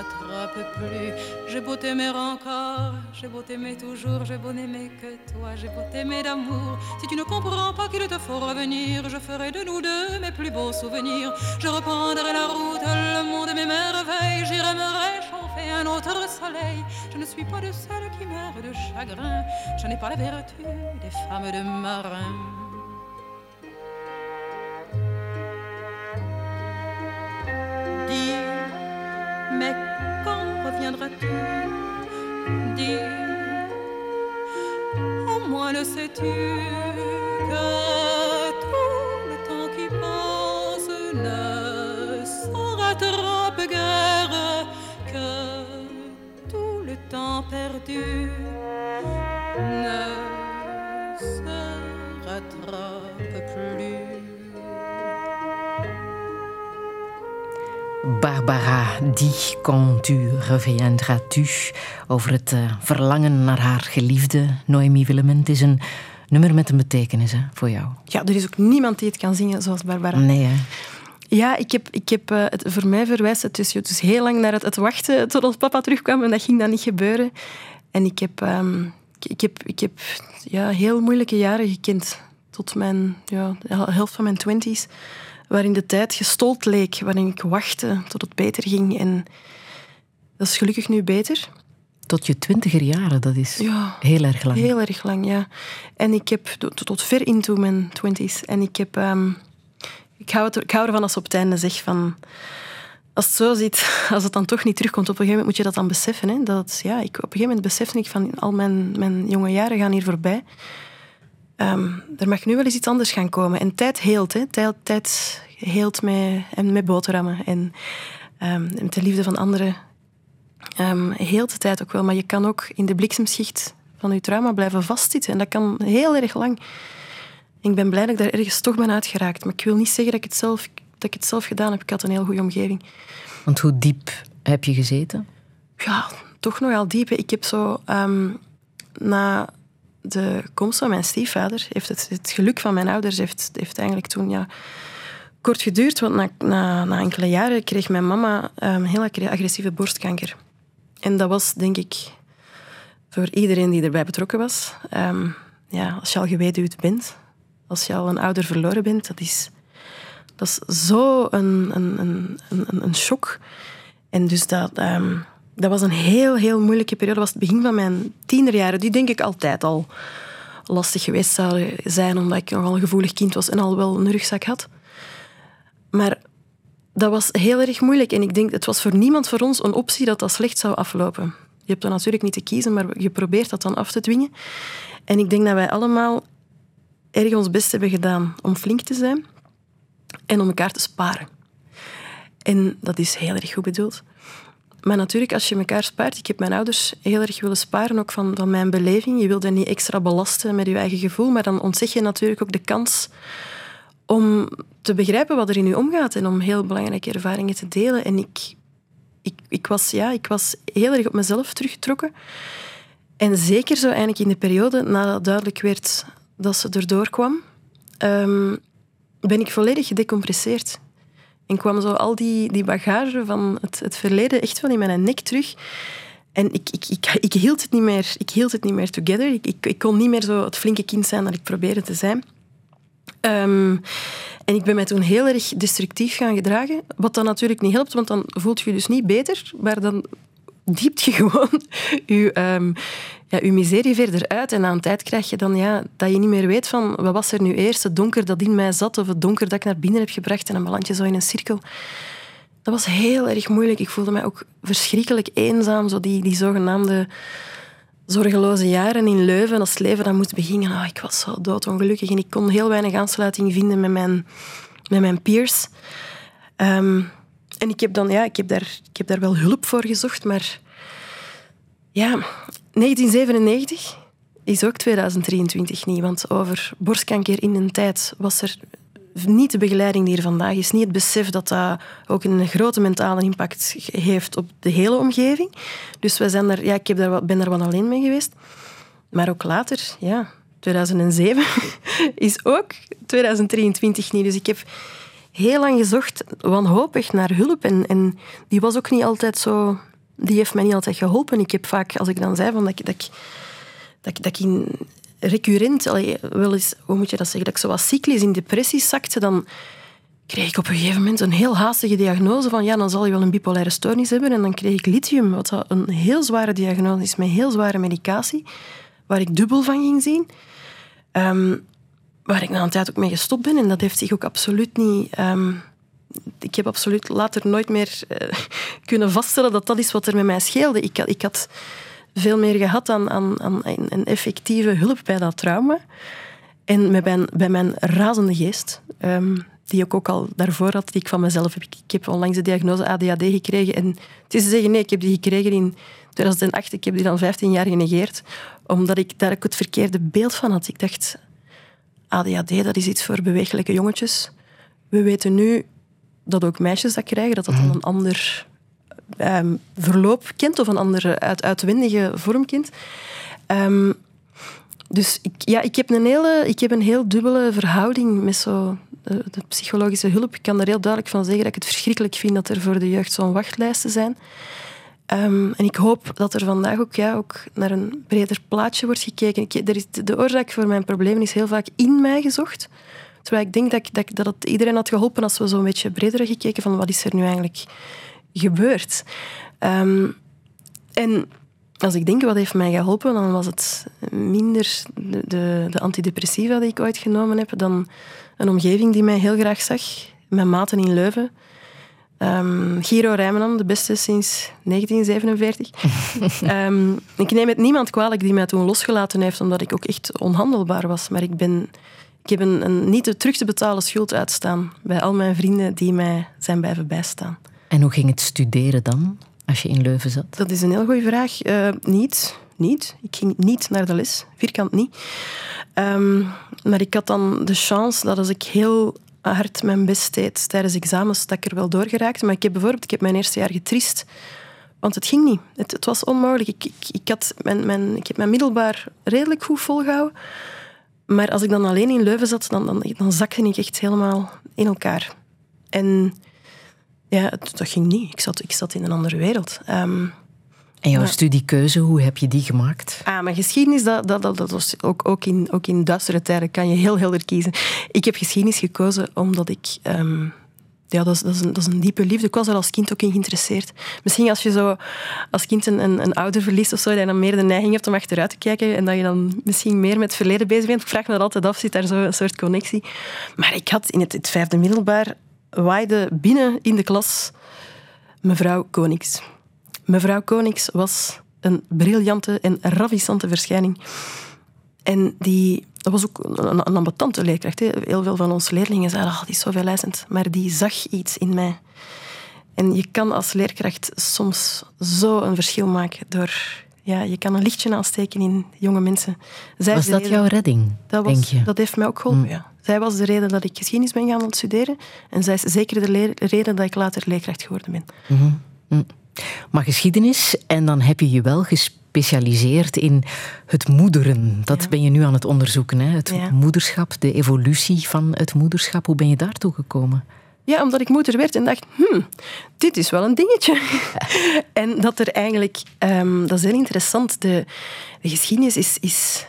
S7: rattrape plus. J'ai beau t'aimer encore, j'ai beau t'aimer toujours, j'ai beau n'aimer que toi, j'ai beau t'aimer d'amour. Si tu ne comprends pas qu'il te faut revenir, je ferai de nous deux mes plus beaux souvenirs. Je reprendrai la route, le monde mes merveilles, j'irai me réchauffer un autre soleil. Je ne suis pas de celles qui meurent de chagrin, je n'ai pas la vertu des femmes de marin. Mais quand reviendras-tu? Dis, au moins le sais-tu que tout le temps qui passe ne s'en rattrape guère, que tout le temps perdu ne
S3: Barbara, die quand tu reviendras-tu. Over het uh, verlangen naar haar geliefde Noemi Willemend. Het is een nummer met een betekenis hè, voor jou.
S4: Ja, er is ook niemand die het kan zingen zoals Barbara.
S3: Nee, hè?
S4: Ja, ik heb, ik heb, uh, het, voor mij verwijst het dus, dus heel lang naar het, het wachten tot papa terugkwam en dat ging dan niet gebeuren. En ik heb, um, ik, ik, heb, ik heb ja, heel moeilijke jaren gekend. Tot mijn ja, de helft van mijn twenties waarin de tijd gestold leek, waarin ik wachtte tot het beter ging. En dat is gelukkig nu beter.
S3: Tot je twintiger jaren, dat is ja, heel erg lang.
S4: Heel erg lang, ja. En ik heb tot, tot ver into mijn twenties. En ik heb... Um, ik, hou het, ik hou ervan als op het einde zeg van... Als het zo ziet, [laughs] als het dan toch niet terugkomt, op een gegeven moment moet je dat dan beseffen. Hè? Dat, ja, ik, op een gegeven moment besefte ik van al mijn, mijn jonge jaren gaan hier voorbij. Um, er mag nu wel eens iets anders gaan komen. En tijd heelt. Hè. Tijd, tijd heelt met, en met boterhammen. En um, met de liefde van anderen um, heelt de tijd ook wel. Maar je kan ook in de bliksemschicht van je trauma blijven vastzitten. En dat kan heel erg lang. Ik ben blij dat ik daar ergens toch ben uitgeraakt. Maar ik wil niet zeggen dat ik het zelf, dat ik het zelf gedaan heb. Ik had een heel goede omgeving.
S3: Want hoe diep heb je gezeten?
S4: Ja, toch nogal diep. Ik heb zo... na de komst van mijn stiefvader, heeft het, het geluk van mijn ouders, heeft, heeft eigenlijk toen ja, kort geduurd. Want na, na, na enkele jaren kreeg mijn mama um, heel agressieve borstkanker. En dat was, denk ik, voor iedereen die erbij betrokken was. Um, ja, als je al geweduwd bent, als je al een ouder verloren bent, dat is, dat is zo een, een, een, een, een shock. En dus dat, um, dat was een heel, heel moeilijke periode. Dat was het begin van mijn tienerjaren, die denk ik altijd al lastig geweest zouden zijn, omdat ik nogal een gevoelig kind was en al wel een rugzak had. Maar dat was heel erg moeilijk. En ik denk, het was voor niemand voor ons een optie dat dat slecht zou aflopen. Je hebt dan natuurlijk niet te kiezen, maar je probeert dat dan af te dwingen. En ik denk dat wij allemaal erg ons best hebben gedaan om flink te zijn en om elkaar te sparen. En dat is heel erg goed bedoeld. Maar natuurlijk, als je elkaar spaart... Ik heb mijn ouders heel erg willen sparen, ook van, van mijn beleving. Je wilde niet extra belasten met je eigen gevoel, maar dan ontzeg je natuurlijk ook de kans om te begrijpen wat er in je omgaat en om heel belangrijke ervaringen te delen. En ik, ik, ik, was, ja, ik was heel erg op mezelf teruggetrokken. En zeker zo eigenlijk in de periode nadat duidelijk werd dat ze erdoor kwam, um, ben ik volledig gedecompresseerd. En kwam zo al die, die bagage van het, het verleden echt wel in mijn nek terug. En ik, ik, ik, ik, hield het niet meer, ik hield het niet meer together. Ik, ik, kon niet meer zo het flinke kind zijn dat ik probeerde te zijn. Um, en ik ben mij toen heel erg destructief gaan gedragen. Wat dan natuurlijk niet helpt, want dan voelt je je dus niet beter. Maar dan diept je gewoon je, um, ja, je miserie verder uit. En na een tijd krijg je dan ja, dat je niet meer weet van wat was er nu eerst, het donker dat in mij zat of het donker dat ik naar binnen heb gebracht en dan beland zo in een cirkel. Dat was heel erg moeilijk. Ik voelde mij ook verschrikkelijk eenzaam, zo die, die zogenaamde zorgeloze jaren in Leuven, als het leven dan moest beginnen. Oh, ik was zo doodongelukkig en ik kon heel weinig aansluiting vinden met mijn, met mijn peers. Um, en ik heb, dan, ja, ik, heb daar, ik heb daar wel hulp voor gezocht, maar ja, 1997 is ook 2023 niet. Want over borstkanker in een tijd was er niet de begeleiding die er vandaag is. Niet het besef dat dat ook een grote mentale impact heeft op de hele omgeving. Dus wij zijn daar, ja, ik heb daar, ben daar wat alleen mee geweest. Maar ook later, ja, 2007 [laughs] is ook 2023 niet. Dus ik heb heel lang gezocht, wanhopig, naar hulp. En, en die was ook niet altijd zo... Die heeft mij niet altijd geholpen. Ik heb vaak, als ik dan zei van dat, ik, dat, dat, in recurrent, wel eens, hoe moet je dat zeggen, dat ik zo wat cyclisch in depressie zakte, dan kreeg ik op een gegeven moment een heel haastige diagnose van ja, dan zal je wel een bipolaire stoornis hebben. En dan kreeg ik lithium, wat een heel zware diagnose is, met heel zware medicatie, waar ik dubbel van ging zien. Um, waar ik na een tijd ook mee gestopt ben. En dat heeft zich ook absoluut niet... Um, ik heb absoluut later nooit meer uh, [laughs] kunnen vaststellen dat dat is wat er met mij scheelde. Ik, ik had veel meer gehad aan, aan, aan een effectieve hulp bij dat trauma. En met mijn, bij mijn razende geest. Um, die ik ook al daarvoor had, die ik van mezelf heb. Ik heb onlangs de diagnose ADHD gekregen. En het is te zeggen, nee, ik heb die gekregen in 2008. Ik heb die dan 15 jaar genegeerd, omdat ik daar ook het verkeerde beeld van had. Ik dacht, ADHD, dat is iets voor bewegelijke jongetjes. We weten nu dat ook meisjes dat krijgen, dat dat dan een ander ehm, verloop kent of een andere uit, uitwendige vorm kent. Ehm, dus ik, ja, ik, heb een hele, ik heb een heel dubbele verhouding met zo de, de psychologische hulp. Ik kan er heel duidelijk van zeggen dat ik het verschrikkelijk vind dat er voor de jeugd zo'n wachtlijsten zijn. Ehm, en ik hoop dat er vandaag ook, ja, ook naar een breder plaatje wordt gekeken. Ik, er is, de oorzaak voor mijn problemen is heel vaak in mij gezocht. Terwijl ik denk dat, dat, dat het iedereen had geholpen als we zo'n beetje breder gekeken van wat is er nu eigenlijk gebeurd. Um, en als ik denk wat heeft mij geholpen, dan was het minder de, de, de, antidepressiva die ik ooit genomen heb, dan een omgeving die mij heel graag zag. Mijn maten in Leuven. Um, Giro Rijmenan, de beste sinds 1947. um, [laughs] ik neem het niemand kwalijk die mij toen losgelaten heeft, omdat ik ook echt onhandelbaar was. Maar ik, ben, ik heb een, een niet terug te betalen schuld uitstaan bij al mijn vrienden die mij zijn blijven bijstaan.
S3: En hoe ging het studeren dan? als je in Leuven zat?
S4: Dat is een heel goede vraag. Uh, niet. Niet. Ik ging niet naar de les. Vierkant niet. Um, maar ik had dan de chance dat als ik heel hard mijn best deed tijdens examens, dat ik er wel doorgeraakte. Maar ik heb bijvoorbeeld ik heb mijn eerste jaar getrist. Want het ging niet. Het, het was onmogelijk. Ik, ik, ik, had mijn, mijn, ik heb mijn middelbaar redelijk goed volgehouden. Maar als ik dan alleen in Leuven zat, dan, dan, dan zakte ik echt helemaal in elkaar. En ja, dat ging niet. Ik zat, ik zat in een andere wereld. Um,
S3: en jouw studiekeuze, hoe heb je die gemaakt?
S4: Ah, mijn geschiedenis, dat, dat, dat, dat was ook, ook, in, ook in duistere tijden kan je heel helder kiezen. Ik heb geschiedenis gekozen omdat ik... Um, ja, dat is, dat, is een, dat is een diepe liefde. Ik was er als kind ook in geïnteresseerd. Misschien als je zo als kind een, een, een ouder verliest of zo, dat je dan meer de neiging hebt om achteruit te kijken en dat je dan misschien meer met het verleden bezig bent. Ik vraag me dat altijd af, zit daar zo een soort connectie. Maar ik had in het, het vijfde middelbaar waaide binnen in de klas mevrouw Konings. Mevrouw Konings was een briljante en ravissante verschijning. En die, dat was ook een, een ambetante leerkracht. Hè. Heel veel van onze leerlingen zeiden, oh, die is zo veelijzend. Maar die zag iets in mij. En je kan als leerkracht soms zo een verschil maken door... Ja, je kan een lichtje aansteken in jonge mensen.
S3: Zij was dat jouw redding,
S4: dat
S3: was, denk je?
S4: Dat heeft mij ook geholpen, mm. ja. Zij was de reden dat ik geschiedenis ben gaan studeren. En zij is zeker de reden dat ik later leerkracht geworden ben.
S3: Mm -hmm. Maar geschiedenis, en dan heb je je wel gespecialiseerd in het moederen. Dat ben je nu aan het onderzoeken, hè? het moederschap, de evolutie van het moederschap. Hoe ben je daartoe gekomen?
S4: Ja, omdat ik moeder werd en dacht, hmm, dit is wel een dingetje. [laughs] en dat er eigenlijk, um, dat is heel interessant, de, de geschiedenis is, is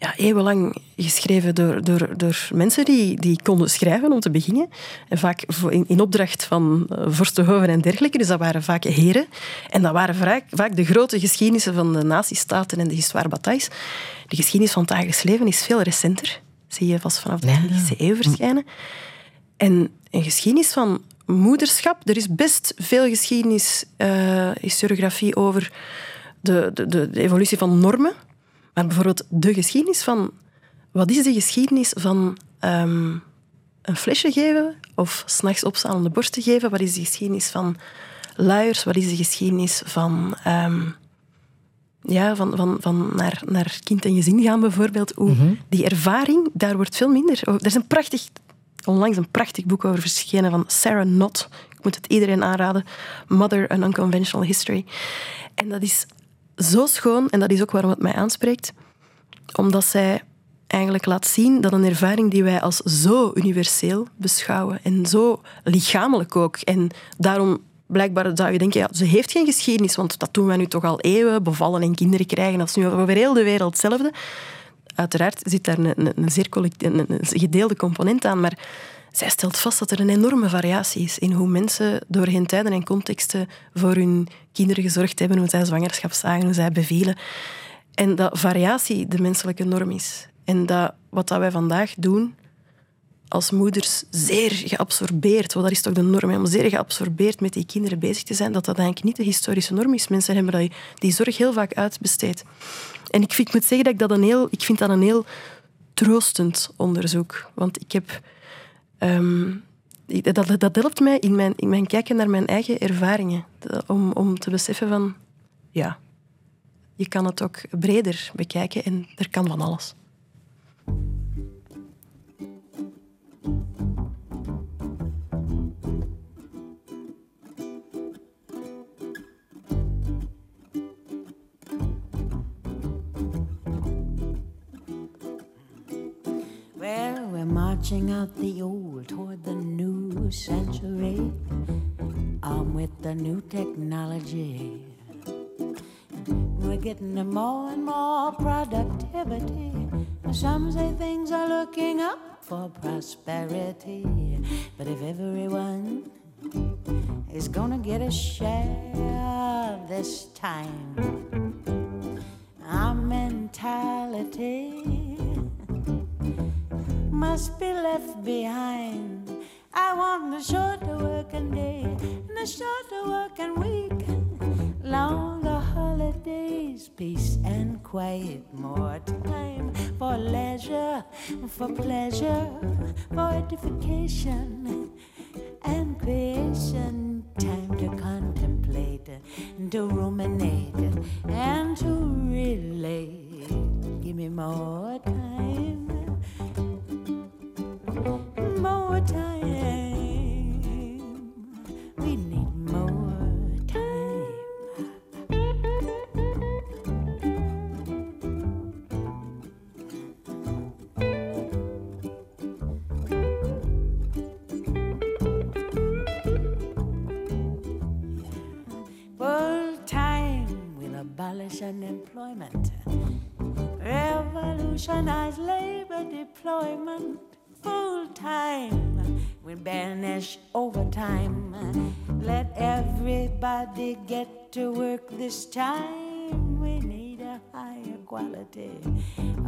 S4: ja, eeuwenlang geschreven door, door, door mensen die, die konden schrijven om te beginnen. En vaak in, in opdracht van uh, vorstenhoven en dergelijke. Dus dat waren vaak heren. En dat waren vaak, vaak de grote geschiedenissen van de nazistaten en de histoire batailles. De geschiedenis van het dagelijks leven is veel recenter. Zie je vast vanaf de 20e eeuw verschijnen. En een geschiedenis van moederschap. Er is best veel geschiedenis, uh, historiografie over de, de, de, de evolutie van normen maar bijvoorbeeld de geschiedenis van... Wat is de geschiedenis van um, een flesje geven of s'nachts opstaan om de borst te geven? Wat is de geschiedenis van luiers? Wat is de geschiedenis van... Um, ja, van, van, van naar, naar kind en gezin gaan bijvoorbeeld. Hoe mm -hmm. Die ervaring, daar wordt veel minder... Er is een prachtig, onlangs een prachtig boek over verschenen van Sarah Knott. Ik moet het iedereen aanraden. Mother, an Unconventional History. En dat is zo schoon, en dat is ook waarom het mij aanspreekt, omdat zij eigenlijk laat zien dat een ervaring die wij als zo universeel beschouwen en zo lichamelijk ook, en daarom blijkbaar zou je denken, ja, ze heeft geen geschiedenis, want dat doen wij nu toch al eeuwen, bevallen en kinderen krijgen, dat is nu over heel de wereld hetzelfde. Uiteraard zit daar een, een, zeer een gedeelde component aan, maar zij stelt vast dat er een enorme variatie is in hoe mensen doorheen tijden en contexten voor hun kinderen gezorgd hebben, hoe zij zwangerschap zagen, hoe zij bevielen. En dat variatie de menselijke norm is. En dat wat dat wij vandaag doen als moeders zeer geabsorbeerd, want dat is toch de norm, om zeer geabsorbeerd met die kinderen bezig te zijn, dat dat eigenlijk niet de historische norm is. Mensen hebben die zorg heel vaak uitbesteed. En ik, vind, ik moet zeggen dat ik dat een heel, ik vind dat een heel troostend onderzoek. Want ik heb Ik- dat, dat, helpt mij in mijn, kijken naar mijn eigen ervaringen. Om, om te beseffen van, ja, je kan het ook breder bekijken en er kan van alles.
S8: Well, we're marching out the old toward the new century. Armed with the new technology. We're getting more and more productivity. Some say things are looking up for prosperity. But if everyone is gonna get a share this time, our mentality must be left behind. I want a shorter working day and a shorter working week. Longer holidays, peace and quiet, more time for leisure, for pleasure, for edification and creation. Time to contemplate, to ruminate, and to relate. Give me more time more time. We need more time. Full time will abolish unemployment, revolutionize labor deployment. Time will banish overtime. Let everybody get to work this time. We need a higher quality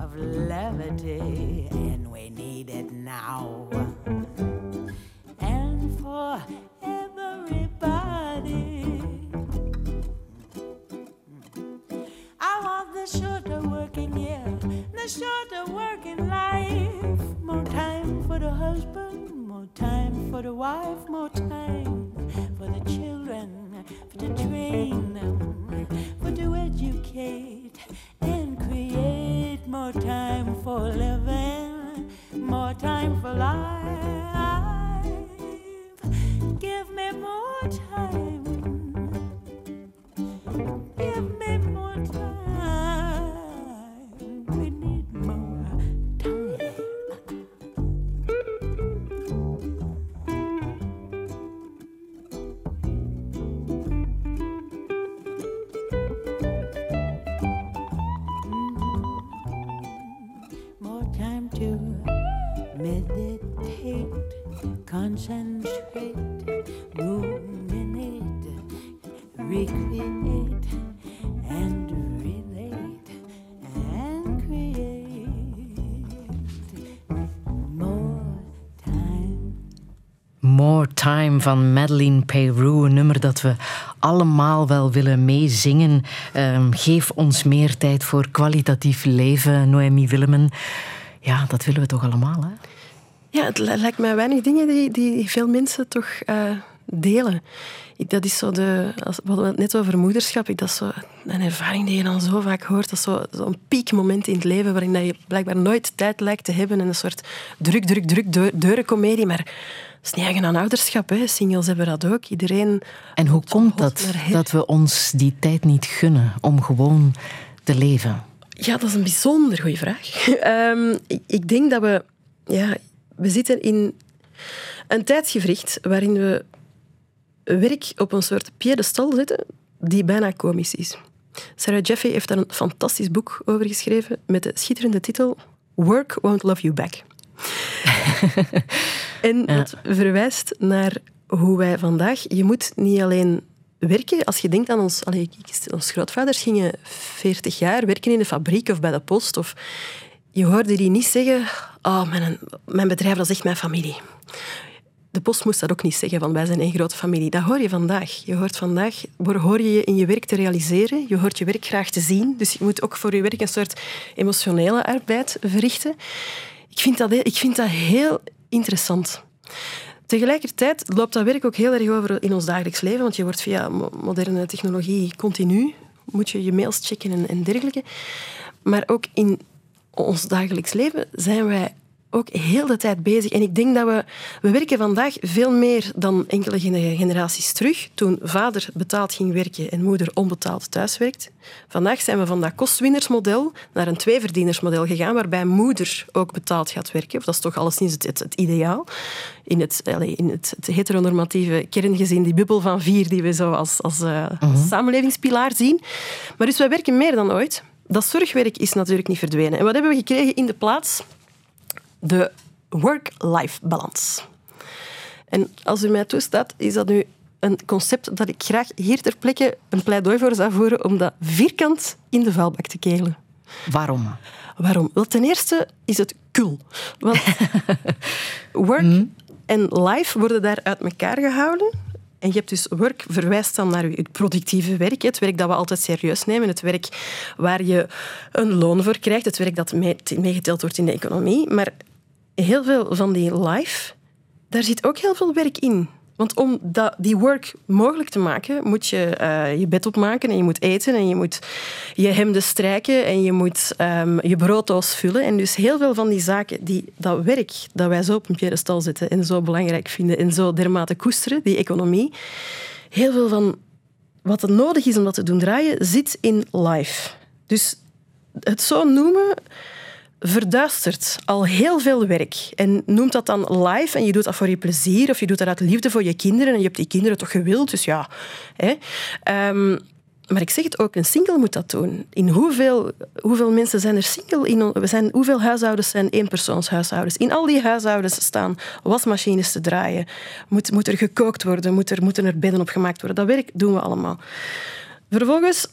S8: of levity, and we need it now. And for everybody. I want the shorter working year, the shorter working life. Husband, more time for the wife, more time for the children, for to train for to educate and create. More time for living, more time for life. Give me more time. Give me concentrate, ruminate, recreate, and relate, and create. More time.
S3: More Time van Madeleine Peyrou, een nummer dat we allemaal wel willen meezingen. Ehm, geef ons meer tijd voor kwalitatief leven, Noemi Willemen. Ja, dat willen we toch allemaal, hè?
S4: Ja, het li- lijkt mij weinig dingen die, die veel mensen toch eh, delen. Ik, dat is zo de, als, we hadden het net over moederschap. Ik, dat is zo een ervaring die je dan zo vaak hoort. Dat is zo- zo'n piekmoment in het leven waarin dat je blijkbaar nooit tijd lijkt te hebben. En een soort druk, druk, druk deu- deurencomedie. Maar dat is niet eigen aan ouderschap. Hè. Singles hebben dat ook. Iedereen...
S3: En hoe komt dat, dat we ons die tijd niet gunnen om gewoon te leven?
S4: Ja, dat is een bijzonder goede vraag. [laughs] Ehm, ik, ik denk dat we... Ja, we zitten in een tijdsgevricht waarin we werk op een soort piedestal zetten die bijna komisch is. Sarah Jeffrey heeft daar een fantastisch boek over geschreven met de schitterende titel Work Won't Love You Back. [laughs] en dat verwijst naar hoe wij vandaag... Je moet niet alleen werken. Als je denkt aan ons... Allee, ik- ons grootvaders gingen 40 jaar werken in de fabriek of bij de post. Of, je hoorde die niet zeggen... Oh, mijn, mijn bedrijf, dat is echt mijn familie. De post moest dat ook niet zeggen, van wij zijn één grote familie. Dat hoor je vandaag. Je hoort vandaag, hoor je je in je werk te realiseren. Je hoort je werk graag te zien. Dus je moet ook voor je werk een soort emotionele arbeid verrichten. Ik vind dat, ik vind dat heel interessant. Tegelijkertijd loopt dat werk ook heel erg over in ons dagelijks leven, want je wordt via mo- moderne technologie continu, moet je je mails checken en, en dergelijke. Maar ook in ons dagelijks leven zijn wij ook heel de tijd bezig. En ik denk dat we... We werken vandaag veel meer dan enkele gene- generaties terug, toen vader betaald ging werken en moeder onbetaald thuis werkt. Vandaag zijn we van dat kostwinnersmodel naar een tweeverdienersmodel gegaan, waarbij moeder ook betaald gaat werken. Of dat is toch alleszins het, het, het ideaal. In het, in het, het heteronormatieve kerngezin, die bubbel van vier die we zo als, als, eh, als samenlevingspilaar zien. Maar dus wij werken meer dan ooit. Dat zorgwerk is natuurlijk niet verdwenen. En wat hebben we gekregen in de plaats? de work-life balans. En als u mij toestaat, is dat nu een concept dat ik graag hier ter plekke een pleidooi voor zou voeren om dat vierkant in de vuilbak te kegelen.
S3: Waarom?
S4: Waarom? Wel, ten eerste is het cool. Want [laughs] work en life worden daar uit elkaar gehouden. En je hebt dus work verwijst dan naar je productieve werk. Het werk dat we altijd serieus nemen. Het werk waar je een loon voor krijgt. Het werk dat mee- meegeteld wordt in de economie. Maar heel veel van die life, daar zit ook heel veel werk in. Want om die work mogelijk te maken, moet je eh, je bed opmaken en je moet eten en je moet je hemden strijken en je moet ehm, je brooddoos vullen. En dus heel veel van die zaken, die, dat werk dat wij zo op een piedestal zetten en zo belangrijk vinden en zo dermate koesteren, die economie, heel veel van wat er nodig is om dat te doen draaien, zit in life. Dus het zo noemen verduistert al heel veel werk. En noemt dat dan live en je doet dat voor je plezier of je doet dat uit liefde voor je kinderen en je hebt die kinderen toch gewild, dus ja. Hè. Ehm, maar ik zeg het ook, een single moet dat doen. In hoeveel, hoeveel mensen zijn er single? In, we zijn, hoeveel huishoudens zijn eenpersoonshuishoudens? In al die huishoudens staan wasmachines te draaien. Moet, moet er gekookt worden? Moet er, moeten er bedden op gemaakt worden? Dat werk doen we allemaal. Vervolgens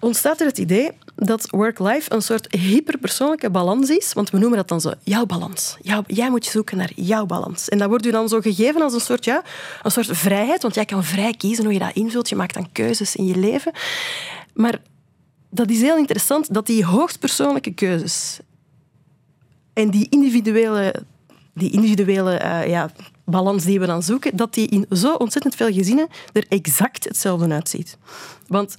S4: ontstaat er het idee dat work-life een soort hyperpersoonlijke balans is. Want we noemen dat dan zo, jouw balans. Jij moet zoeken naar jouw balans. En dat wordt u dan zo gegeven als een soort, ja, een soort vrijheid. Want jij kan vrij kiezen hoe je dat invult. Je maakt dan keuzes in je leven. Maar dat is heel interessant, dat die hoogstpersoonlijke keuzes en die individuele, die individuele eh, ja, balans die we dan zoeken, dat die in zo ontzettend veel gezinnen er exact hetzelfde uitziet. Want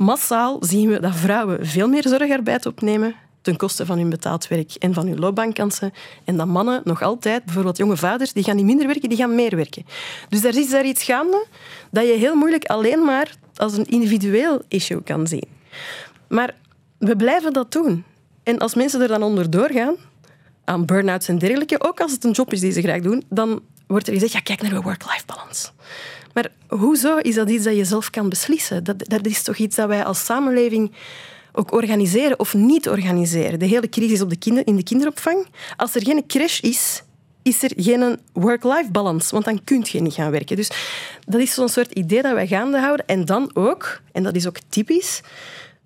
S4: massaal zien we dat vrouwen veel meer zorgarbeid opnemen ten koste van hun betaald werk en van hun loopbaankansen. En dat mannen nog altijd, bijvoorbeeld jonge vaders, die gaan niet minder werken, die gaan meer werken. Dus daar is daar iets gaande dat je heel moeilijk alleen maar als een individueel issue kan zien. Maar we blijven dat doen. En als mensen er dan onder doorgaan, aan burn-outs en dergelijke, ook als het een job is die ze graag doen, dan wordt er gezegd, ja, kijk naar de work-life balans. Maar hoezo is dat iets dat je zelf kan beslissen? Dat, dat is toch iets dat wij als samenleving ook organiseren of niet organiseren. De hele crisis op de kinder, in de kinderopvang. Als er geen crash is, is er geen work-life balans, want dan kun je niet gaan werken. Dus dat is zo'n soort idee dat wij gaande houden. En dan ook, en dat is ook typisch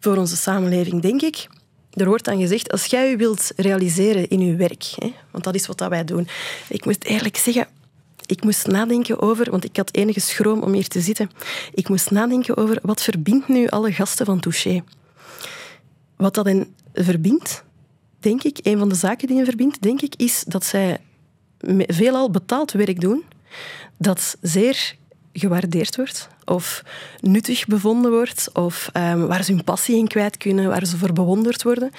S4: voor onze samenleving, denk ik, er wordt dan gezegd, als jij je wilt realiseren in je werk, hè, want dat is wat dat wij doen. Ik moet eerlijk zeggen, ik moest nadenken over, want ik had enige schroom om hier te zitten. Ik moest nadenken over wat verbindt nu alle gasten van Touché. Wat dat hen verbindt, denk ik, een van de zaken die hen verbindt, denk ik, is dat zij veelal betaald werk doen dat zeer gewaardeerd wordt of nuttig bevonden wordt of ehm, waar ze hun passie in kwijt kunnen, waar ze voor bewonderd worden.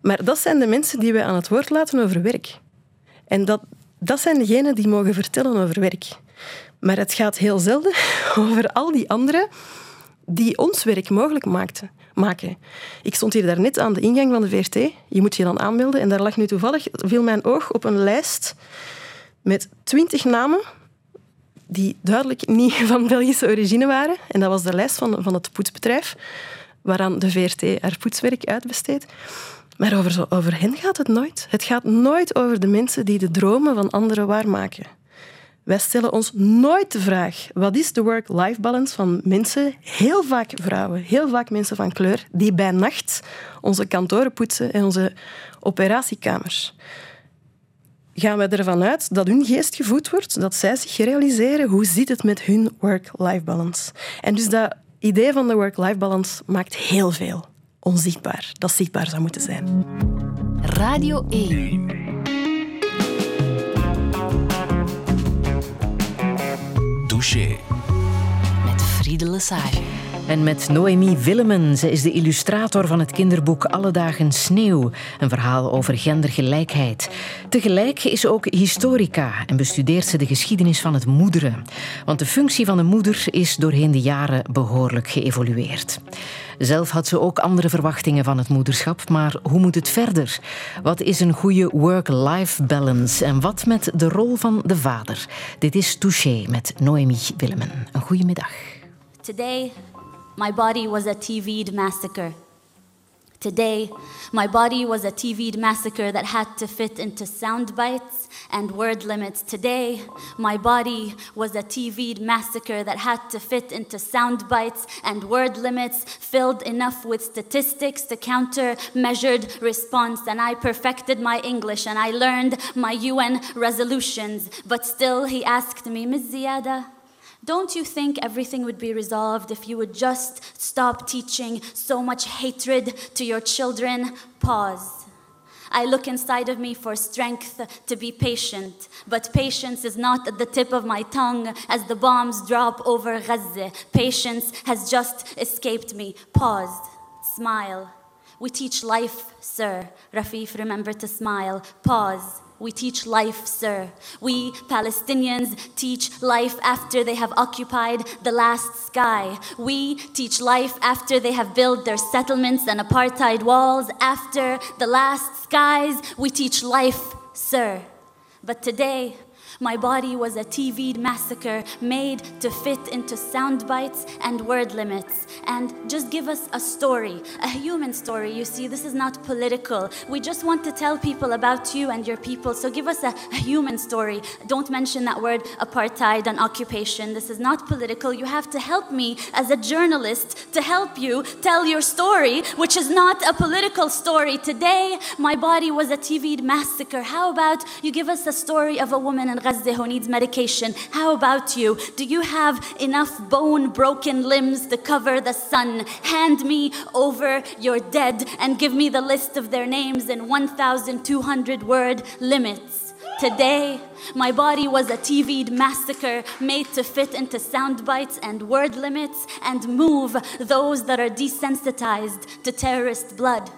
S4: Maar dat zijn de mensen die wij aan het woord laten over werk. En dat, dat zijn degenen die mogen vertellen over werk. Maar het gaat heel zelden [laughs] over al die anderen die ons werk mogelijk maakten, maken. Ik stond hier daarnet aan de ingang van de VRT. Je moet je dan aanmelden. En daar lag nu toevallig, viel mijn oog op een lijst met twintig namen die duidelijk niet [laughs] van Belgische origine waren. En dat was de lijst van, van het poetsbedrijf, waaraan de VRT haar poetswerk uitbesteedt. Maar over, over hen gaat het nooit. Het gaat nooit over de mensen die de dromen van anderen waarmaken. Wij stellen ons nooit de vraag: wat is de work-life balance van mensen, heel vaak vrouwen, heel vaak mensen van kleur, die bij nacht onze kantoren poetsen en onze operatiekamers? Gaan wij ervan uit dat hun geest gevoed wordt, dat zij zich realiseren hoe zit het met hun work-life balance? En dus dat idee van de work-life balance maakt heel veel onzichtbaar, dat zichtbaar zou moeten zijn.
S1: Radio e. 1.
S2: Douche
S1: Met Friede Lesage.
S3: En met Noemi Willemen. Ze is de illustrator van het kinderboek Alle dagen sneeuw. Een verhaal over gendergelijkheid. Tegelijk is ze ook historica en bestudeert ze de geschiedenis van het moederen. Want de functie van de moeder is doorheen de jaren behoorlijk geëvolueerd. Zelf had ze ook andere verwachtingen van het moederschap, maar hoe moet het verder? Wat is een goede work-life balance en wat met de rol van de vader? Dit is Touché met Noemi Willemen. Een goede middag.
S9: Today, my body was a TV'd massacre. Today, my body was a TV'd massacre that had to fit into sound bites and word limits. Today, my body was a TV'd massacre that had to fit into sound bites and word limits filled enough with statistics to counter measured response. And I perfected my English and I learned my UN resolutions. But still, he asked me, Ms. Ziada, don't you think everything would be resolved if you would just stop teaching so much hatred to your children? Pause. I look inside of me for strength to be patient, but patience is not at the tip of my tongue as the bombs drop over Gaza. Patience has just escaped me. Paused. Smile. We teach life, sir. Rafif, remember to smile. Pause. We teach life, sir. We Palestinians teach life after they have occupied the last sky. We teach life after they have built their settlements and apartheid walls. After the last skies, we teach life, sir. But today, my body was a TV'd massacre made to fit into sound bites and word limits. And just give us a story, a human story. You see, this is not political. We just want to tell people about you and your people. So give us a, a human story. Don't mention that word apartheid and occupation. This is not political. You have to help me as a journalist to help you tell your story, which is not a political story. Today, my body was a TV'd massacre. How about you give us a story of a woman in Gaza who needs medication? How about you? Do you have enough bone broken limbs to cover the sun? Hand me over your dead and give me the list of their names in 1,200 word limits. Today, my body was a TV'd massacre made to fit into sound bites and word limits and move those that are desensitized to terrorist blood.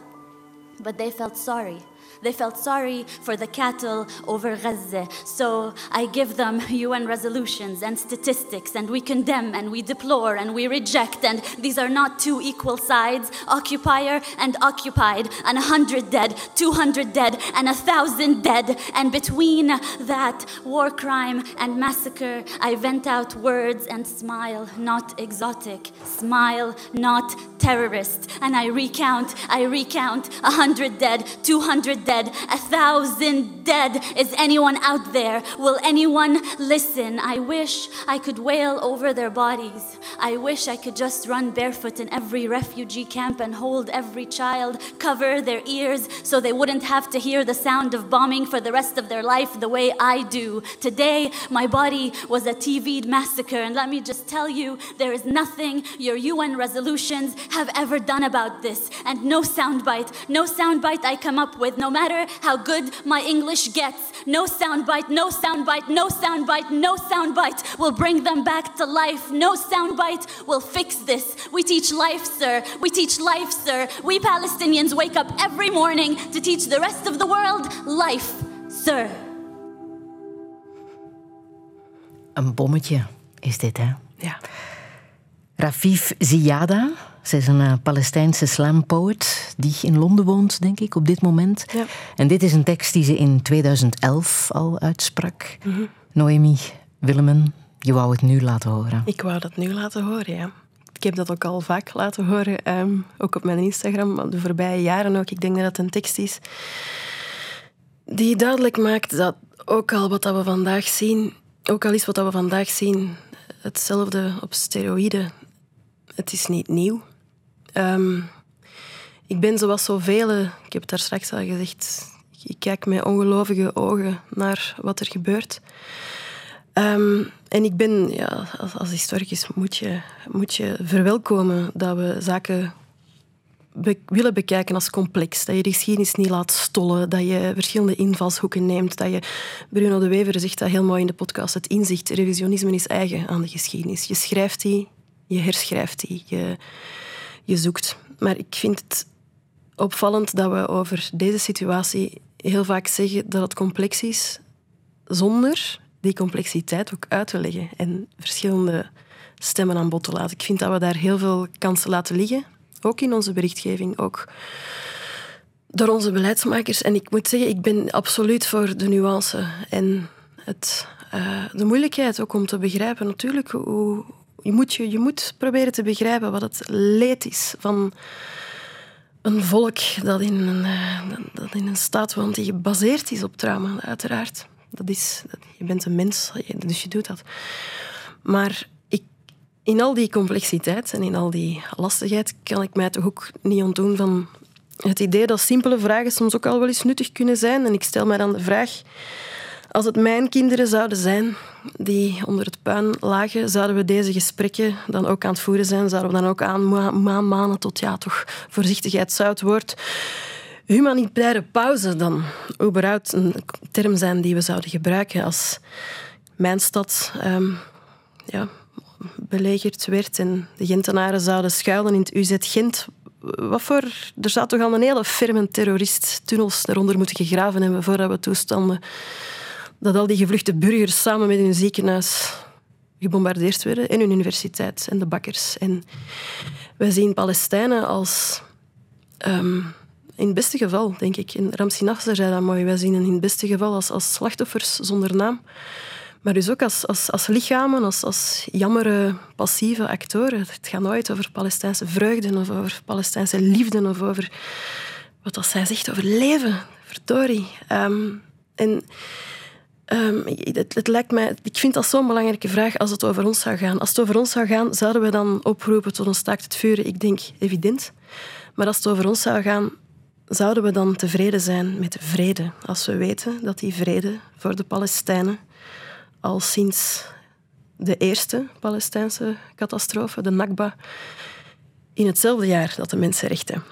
S9: But they felt sorry. They felt sorry for the cattle over Gaza. So I give them [laughs] UN resolutions and statistics, and we condemn and we deplore and we reject. And these are not two equal sides occupier and occupied, and a hundred dead, 200 dead, and a thousand dead. And between that war crime and massacre, I vent out words and smile, not exotic. Smile, not terrorist. And I recount, I recount a hundred dead, 200 dead, a thousand dead. Is anyone out there? Will anyone listen? I wish I could wail over their bodies. I wish I could just run barefoot in every refugee camp and hold every child, cover their ears so they wouldn't have to hear the sound of bombing for the rest of their life the way I do. Today, my body was a TV'd massacre, and let me just tell you, there is nothing your UN resolutions have ever done about this, and no soundbite, no soundbite I come up with, no matter how good my English gets, no soundbite, no soundbite, no soundbite, no soundbite will bring them back to life. No soundbite will fix this. We teach life, sir. We teach life, sir. We Palestinians wake up every morning to teach the rest of the world life, sir.
S3: Een bommetje is dit, hè?
S4: Ja.
S3: Rafif Ziada. Zij is een uh, Palestijnse slampoet die in Londen woont, denk ik, op dit moment.
S4: Ja.
S3: En dit is een tekst die ze in 2011 al uitsprak. Noemi Willemen, je wou het nu laten horen.
S4: Ik wou dat nu laten horen, ja. Ik heb dat ook al vaak laten horen, ehm, ook op mijn Instagram, de voorbije jaren ook. Ik denk dat het een tekst is die duidelijk maakt dat ook al wat dat we vandaag zien, ook al is wat dat we vandaag zien hetzelfde op steroïden, het is niet nieuw. Ehm, ik ben zoals zoveel, ik heb het daar straks al gezegd, ik kijk met ongelovige ogen naar wat er gebeurt. Ehm, en ik ben, ja, als, als historicus moet je, moet je verwelkomen dat we zaken willen bekijken als complex. Dat je de geschiedenis niet laat stollen. Dat je verschillende invalshoeken neemt. Dat je, Bruno de Wever zegt dat heel mooi in de podcast. Het inzicht, revisionisme is eigen aan de geschiedenis. Je schrijft die, je herschrijft die, je zoekt. Maar ik vind het opvallend dat we over deze situatie heel vaak zeggen dat het complex is, zonder die complexiteit ook uit te leggen en verschillende stemmen aan bod te laten. Ik vind dat we daar heel veel kansen laten liggen, ook in onze berichtgeving, ook door onze beleidsmakers. En ik moet zeggen, ik ben absoluut voor de nuance en het, uh, de moeilijkheid ook om te begrijpen. Natuurlijk, hoe, je, moet, je, je moet proberen te begrijpen wat het leed is van een volk dat in een, uh, dat in een staat woont die gebaseerd is op trauma, uiteraard. Dat is, je bent een mens, dus je doet dat. Maar ik, in al die complexiteit en in al die lastigheid kan ik mij toch ook niet ontdoen van het idee dat simpele vragen soms ook al wel eens nuttig kunnen zijn. En ik stel mij dan de vraag, als het mijn kinderen zouden zijn die onder het puin lagen, zouden we deze gesprekken dan ook aan het voeren zijn? Zouden we dan ook aan manen tot, ja, toch voorzichtigheid zou het woord humanitaire pauze dan überhaupt een term zijn die we zouden gebruiken als mijn stad um, ja, belegerd werd en de Gentenaren zouden schuilen in het UZ Gent. Wat voor... Er zou toch al een hele firme terrorist tunnels eronder moeten gegraven hebben voordat we toestanden dat al die gevluchte burgers samen met hun ziekenhuis gebombardeerd werden en hun universiteit en de bakkers. En wij zien Palestijnen als... Um, in het beste geval, denk ik. In Ramsi Nasser zei dat mooi. Wij zien hen in het beste geval als, als slachtoffers zonder naam. Maar dus ook als, als, als lichamen, als, als jammere, passieve actoren. Het gaat nooit over Palestijnse vreugde of over Palestijnse liefde of over wat als zij zegt over leven. Verdorie. Um, en um, het, het, lijkt mij, ik vind dat zo'n belangrijke vraag als het over ons zou gaan. Als het over ons zou gaan, zouden we dan oproepen tot een staakt het vuren? Ik denk evident. Maar als het over ons zou gaan, zouden we dan tevreden zijn met de vrede als we weten dat die vrede voor de Palestijnen al sinds de eerste Palestijnse catastrofe, de Nakba, in hetzelfde jaar dat de mensenrechten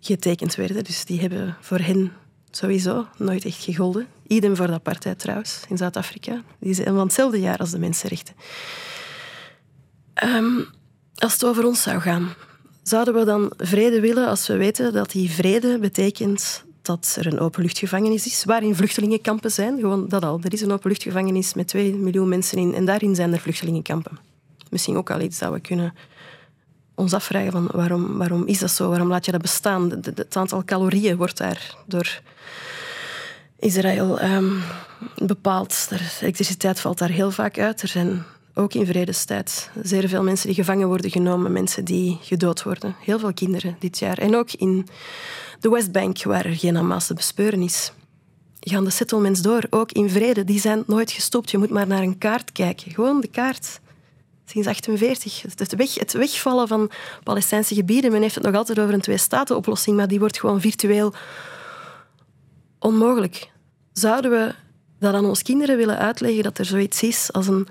S4: getekend werden. Dus die hebben voor hen sowieso nooit echt gegolden. Idem voor de apartheid trouwens, in Zuid-Afrika. Die zijn van hetzelfde jaar als de mensenrechten. Um, als het over ons zou gaan, Zouden we dan vrede willen als we weten dat die vrede betekent dat er een openluchtgevangenis is, waarin vluchtelingenkampen zijn? Gewoon dat al. Er is een openluchtgevangenis met 2 miljoen mensen in en daarin zijn er vluchtelingenkampen. Misschien ook al iets dat we kunnen ons afvragen van waarom, waarom is dat zo? Waarom laat je dat bestaan? het aantal calorieën wordt daar door Israël um, bepaald. De elektriciteit valt daar heel vaak uit. Er zijn ook in vredestijd. Zeer veel mensen die gevangen worden genomen, mensen die gedood worden. Heel veel kinderen dit jaar. En ook in de Westbank, waar er geen Hamas te bespeuren is. Gaan de settlements door, ook in vrede. Die zijn nooit gestopt. Je moet maar naar een kaart kijken. Gewoon de kaart. Sinds 1948. Het, weg, het wegvallen van Palestijnse gebieden. Men heeft het nog altijd over een twee-staten-oplossing, maar die wordt gewoon virtueel onmogelijk. Zouden we dat aan onze kinderen willen uitleggen dat er zoiets is als een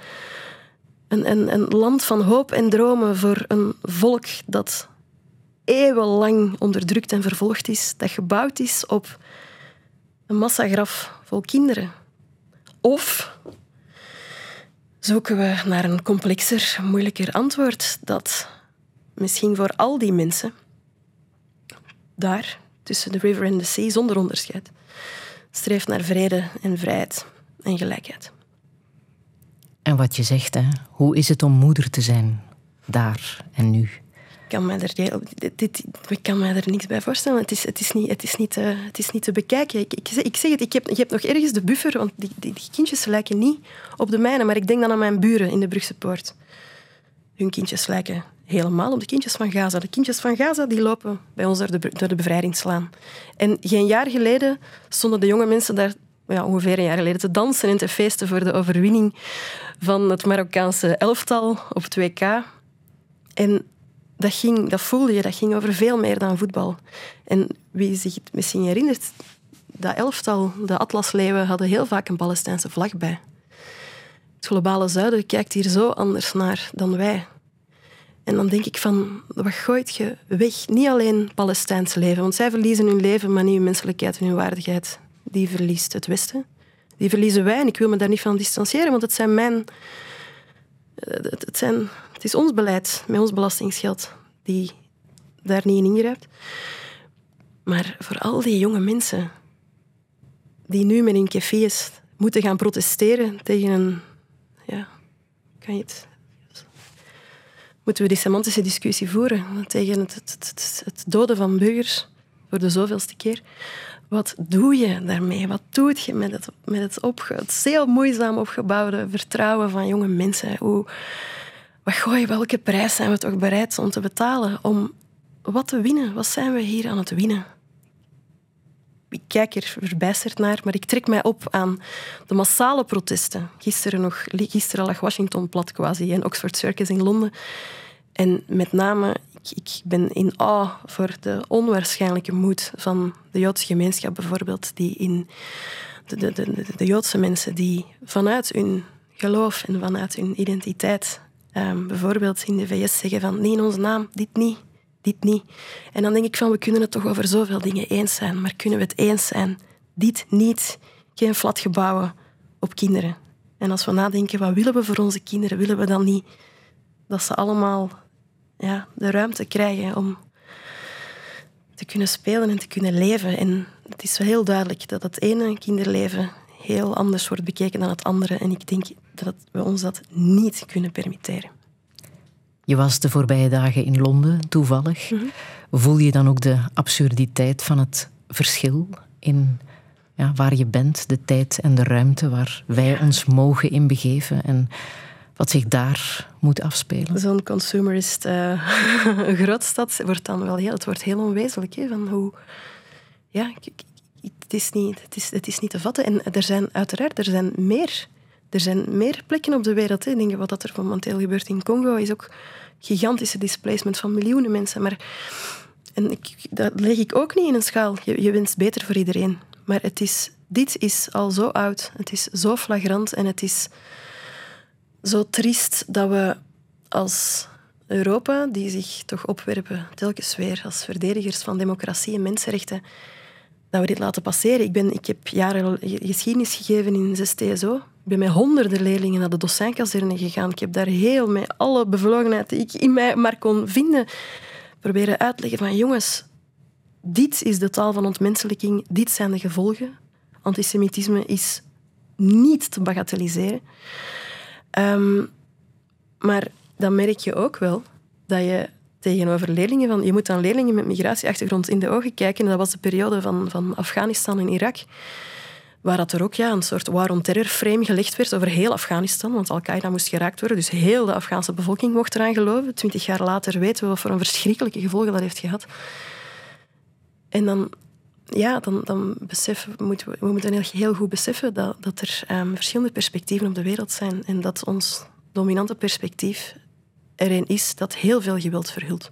S4: een, een, land van hoop en dromen voor een volk dat eeuwenlang onderdrukt en vervolgd is, dat gebouwd is op een massagraf vol kinderen. Of zoeken we naar een complexer, moeilijker antwoord dat misschien voor al die mensen daar, tussen de river en de sea, zonder onderscheid, streeft naar vrede en vrijheid en gelijkheid.
S3: En wat je zegt, hè, hoe is het om moeder te zijn, daar en nu?
S4: Ik kan mij er, dit, ik kan mij er niks bij voorstellen. Het is, het is, niet, het is, niet, te, het is niet te bekijken. Ik, ik, ik zeg het, ik heb, ik heb nog ergens de buffer, want die, die, die, kindjes lijken niet op de mijne, maar ik denk dan aan mijn buren in de Brugse Poort. Hun kindjes lijken helemaal op de kindjes van Gaza. De kindjes van Gaza die lopen bij ons door de, bevrijdingslaan. En geen jaar geleden stonden de jonge mensen daar ja, ongeveer een jaar geleden te dansen en te feesten voor de overwinning van het Marokkaanse elftal op 2K. En dat, ging, dat voelde je, dat ging over veel meer dan voetbal. En wie zich het misschien herinnert, dat elftal, de Atlasleeuwen, hadden heel vaak een Palestijnse vlag bij. Het globale zuiden kijkt hier zo anders naar dan wij. En dan denk ik van, wat gooit je weg? Niet alleen Palestijnse leven, want zij verliezen hun leven, maar niet hun menselijkheid en hun waardigheid. Die verliest het Westen. Die verliezen wij en ik wil me daar niet van distancieren, want het zijn mijn... Het, het zijn, het is ons beleid, met ons belastingsgeld, die daar niet in ingrijpt. Maar voor al die jonge mensen die nu met hun cafés moeten gaan protesteren tegen een... Ja, kan je het... Moeten we die semantische discussie voeren tegen het, het, doden van burgers voor de zoveelste keer? Wat doe je daarmee? Wat doe je met het, met het, opge, zeer moeizaam opgebouwde vertrouwen van jonge mensen? Hoe, wat gooi welke prijs zijn we toch bereid om te betalen om wat te winnen? Wat zijn we hier aan het winnen? Ik kijk er verbijsterd naar, maar ik trek mij op aan de massale protesten. Gisteren, nog, gisteren lag Washington plat quasi en Oxford Circus in Londen. En met name, ik, ik ben in awe voor de onwaarschijnlijke moed van de Joodse gemeenschap bijvoorbeeld, die in de, de, de, de Joodse mensen die vanuit hun geloof en vanuit hun identiteit um, bijvoorbeeld in de VS zeggen van nee in onze naam, dit niet, dit niet. En dan denk ik van we kunnen het toch over zoveel dingen eens zijn, maar kunnen we het eens zijn, dit niet, geen flatgebouwen op kinderen. En als we nadenken, wat willen we voor onze kinderen, willen we dan niet dat ze allemaal ja, de ruimte krijgen om te kunnen spelen en te kunnen leven. En het is wel heel duidelijk dat het ene kinderleven heel anders wordt bekeken dan het andere. En ik denk dat we ons dat niet kunnen permitteren.
S3: Je was de voorbije dagen in Londen, toevallig.
S4: Mhm.
S3: Voel je dan ook de absurditeit van het verschil in ja, waar je bent, de tijd en de ruimte waar wij ons mogen inbegeven en wat zich daar moet afspelen?
S4: Zo'n consumerist [laughs] uh, grootstad wordt dan wel heel, het wordt heel onwezenlijk. Hè, van hoe, ja, het is, niet, het, is, het is niet te vatten. En er zijn uiteraard er zijn meer, er zijn meer plekken op de wereld. Hè. Denk wat er momenteel gebeurt in Congo is ook gigantische displacement van miljoenen mensen. Maar, en ik, dat leg ik ook niet in een schaal. Je, je wenst beter voor iedereen. Maar het is, dit is al zo oud. Het is zo flagrant en het is zo triest dat we als Europa, die zich toch opwerpen telkens weer als verdedigers van democratie en mensenrechten, dat we dit laten passeren. Ik, ben, ik heb jaren geschiedenis gegeven in 6 TSO. Ik ben met honderden leerlingen naar de docentkazerne gegaan. Ik heb daar heel met alle bevlogenheid die ik in mij maar kon vinden, proberen uit te leggen van jongens, dit is de taal van ontmenselijking, dit zijn de gevolgen. Antisemitisme is niet te bagatelliseren. Ehm, maar dan merk je ook wel dat je tegenover leerlingen van... Je moet aan leerlingen met migratieachtergrond in de ogen kijken. En dat was de periode van, van Afghanistan en Irak. Waar dat er ook ja, een soort war on terror frame gelegd werd over heel Afghanistan. Want Al-Qaeda moest geraakt worden. Dus heel de Afghaanse bevolking mocht eraan geloven. Twintig jaar later weten we wat voor een verschrikkelijke gevolgen dat heeft gehad. En dan, ja, dan, dan beseffen, moeten we, we moeten heel, heel goed beseffen dat, dat er ehm, verschillende perspectieven op de wereld zijn. En dat ons dominante perspectief er een is dat heel veel geweld verhult.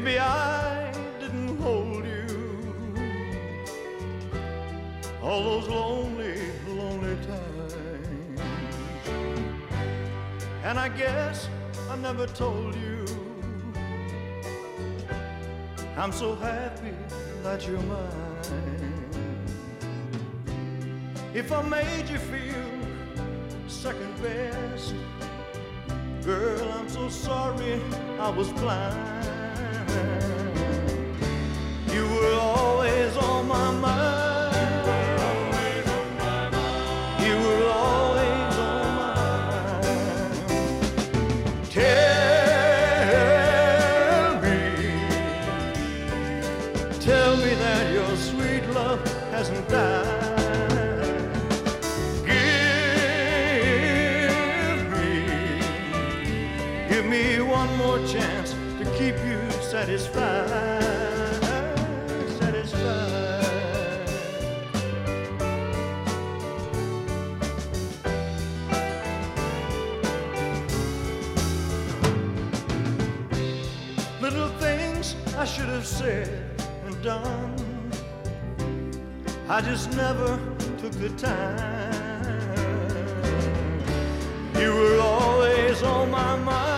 S10: Maybe I didn't hold you. All those lonely, lonely times. And I guess I never told you I'm so happy that you're mine. If I made you feel second best, girl, I'm so sorry I was blind. You were always on my mind. Tell me that your sweet love hasn't died. Give me, give me one more chance to keep you satisfied. Satisfied. Little things I should have said done. I just never took the time. You were always on my mind.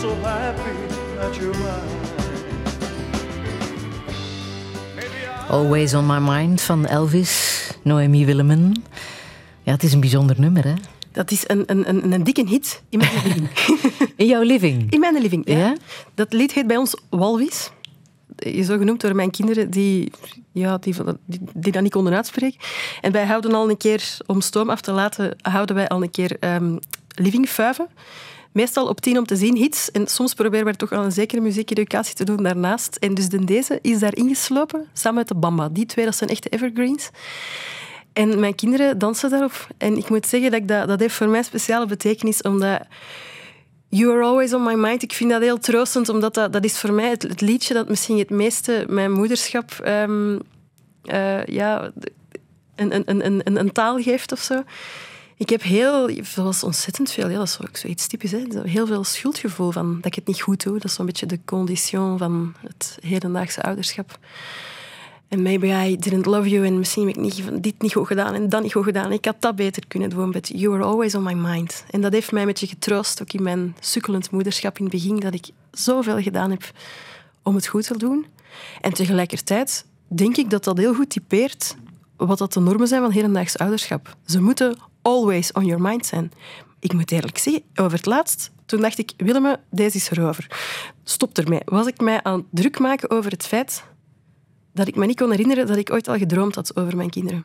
S10: so happy that you're mine.
S3: Always on my mind van Elvis, Noemi Willemen. Ja, het is een bijzonder nummer, hè?
S4: Dat is een, een, een, een dikke hit in mijn [laughs] living.
S3: In jouw living?
S4: In mijn living, ja.
S3: Ja?
S4: Dat lied heet bij ons Walvis. Is zo genoemd door mijn kinderen die, ja, die, die, die dat niet konden uitspreken. En wij houden al een keer, om stoom af te laten, houden wij al een keer ehm livingfuiven. Meestal op tien om te zien hits. En soms proberen we toch al een zekere muziekeducatie te doen daarnaast. En dus de deze is daar ingeslopen, samen met de Bamba. Die twee, dat zijn echte evergreens. En mijn kinderen dansen daarop. En ik moet zeggen dat dat, dat heeft voor mij speciale betekenis, omdat You Are Always On My Mind, ik vind dat heel troostend, omdat dat, dat is voor mij het, liedje dat misschien het meeste mijn moederschap ehm, eh, ja, een, een, een, een, een taal geeft of zo. Ik heb heel, zoals ontzettend veel, ja, dat is ook zoiets typisch, hè, heel veel schuldgevoel van dat ik het niet goed doe. Dat is zo'n beetje de condition van het hedendaagse ouderschap. En maybe I didn't love you en misschien heb ik niet, dit niet goed gedaan en dat niet goed gedaan. Ik had dat beter kunnen doen, but you were always on my mind. En dat heeft mij een beetje getroost, ook in mijn sukkelend moederschap in het begin, dat ik zoveel gedaan heb om het goed te doen. En tegelijkertijd denk ik dat dat heel goed typeert wat dat de normen zijn van hedendaags ouderschap. Ze moeten always on your mind zijn. Ik moet eerlijk zeggen, over het laatst, toen dacht ik, Willemme, deze is erover. Stop ermee. Was ik mij aan het druk maken over het feit dat ik me niet kon herinneren dat ik ooit al gedroomd had over mijn kinderen.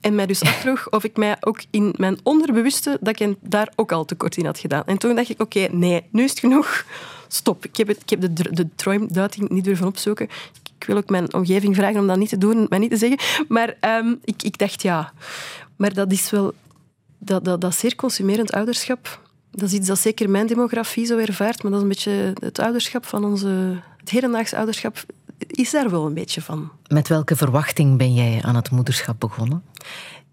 S4: En mij dus [laughs] afvroeg of ik mij ook in mijn onderbewuste dat ik daar ook al tekort in had gedaan. En toen dacht ik, oké, nee, nu is het genoeg. Stop. Ik heb, het, ik heb de, de niet durven opzoeken. Ik wil ook mijn omgeving vragen om dat niet te doen en mij niet te zeggen. Maar ehm, ik, ik dacht, ja. Maar dat is wel... Dat, dat, dat zeer consumerend ouderschap, dat is iets dat zeker mijn demografie zo ervaart, maar dat is een beetje het ouderschap van onze... Het hedendaags ouderschap is daar wel een beetje van.
S3: Met welke verwachting ben jij aan het moederschap begonnen?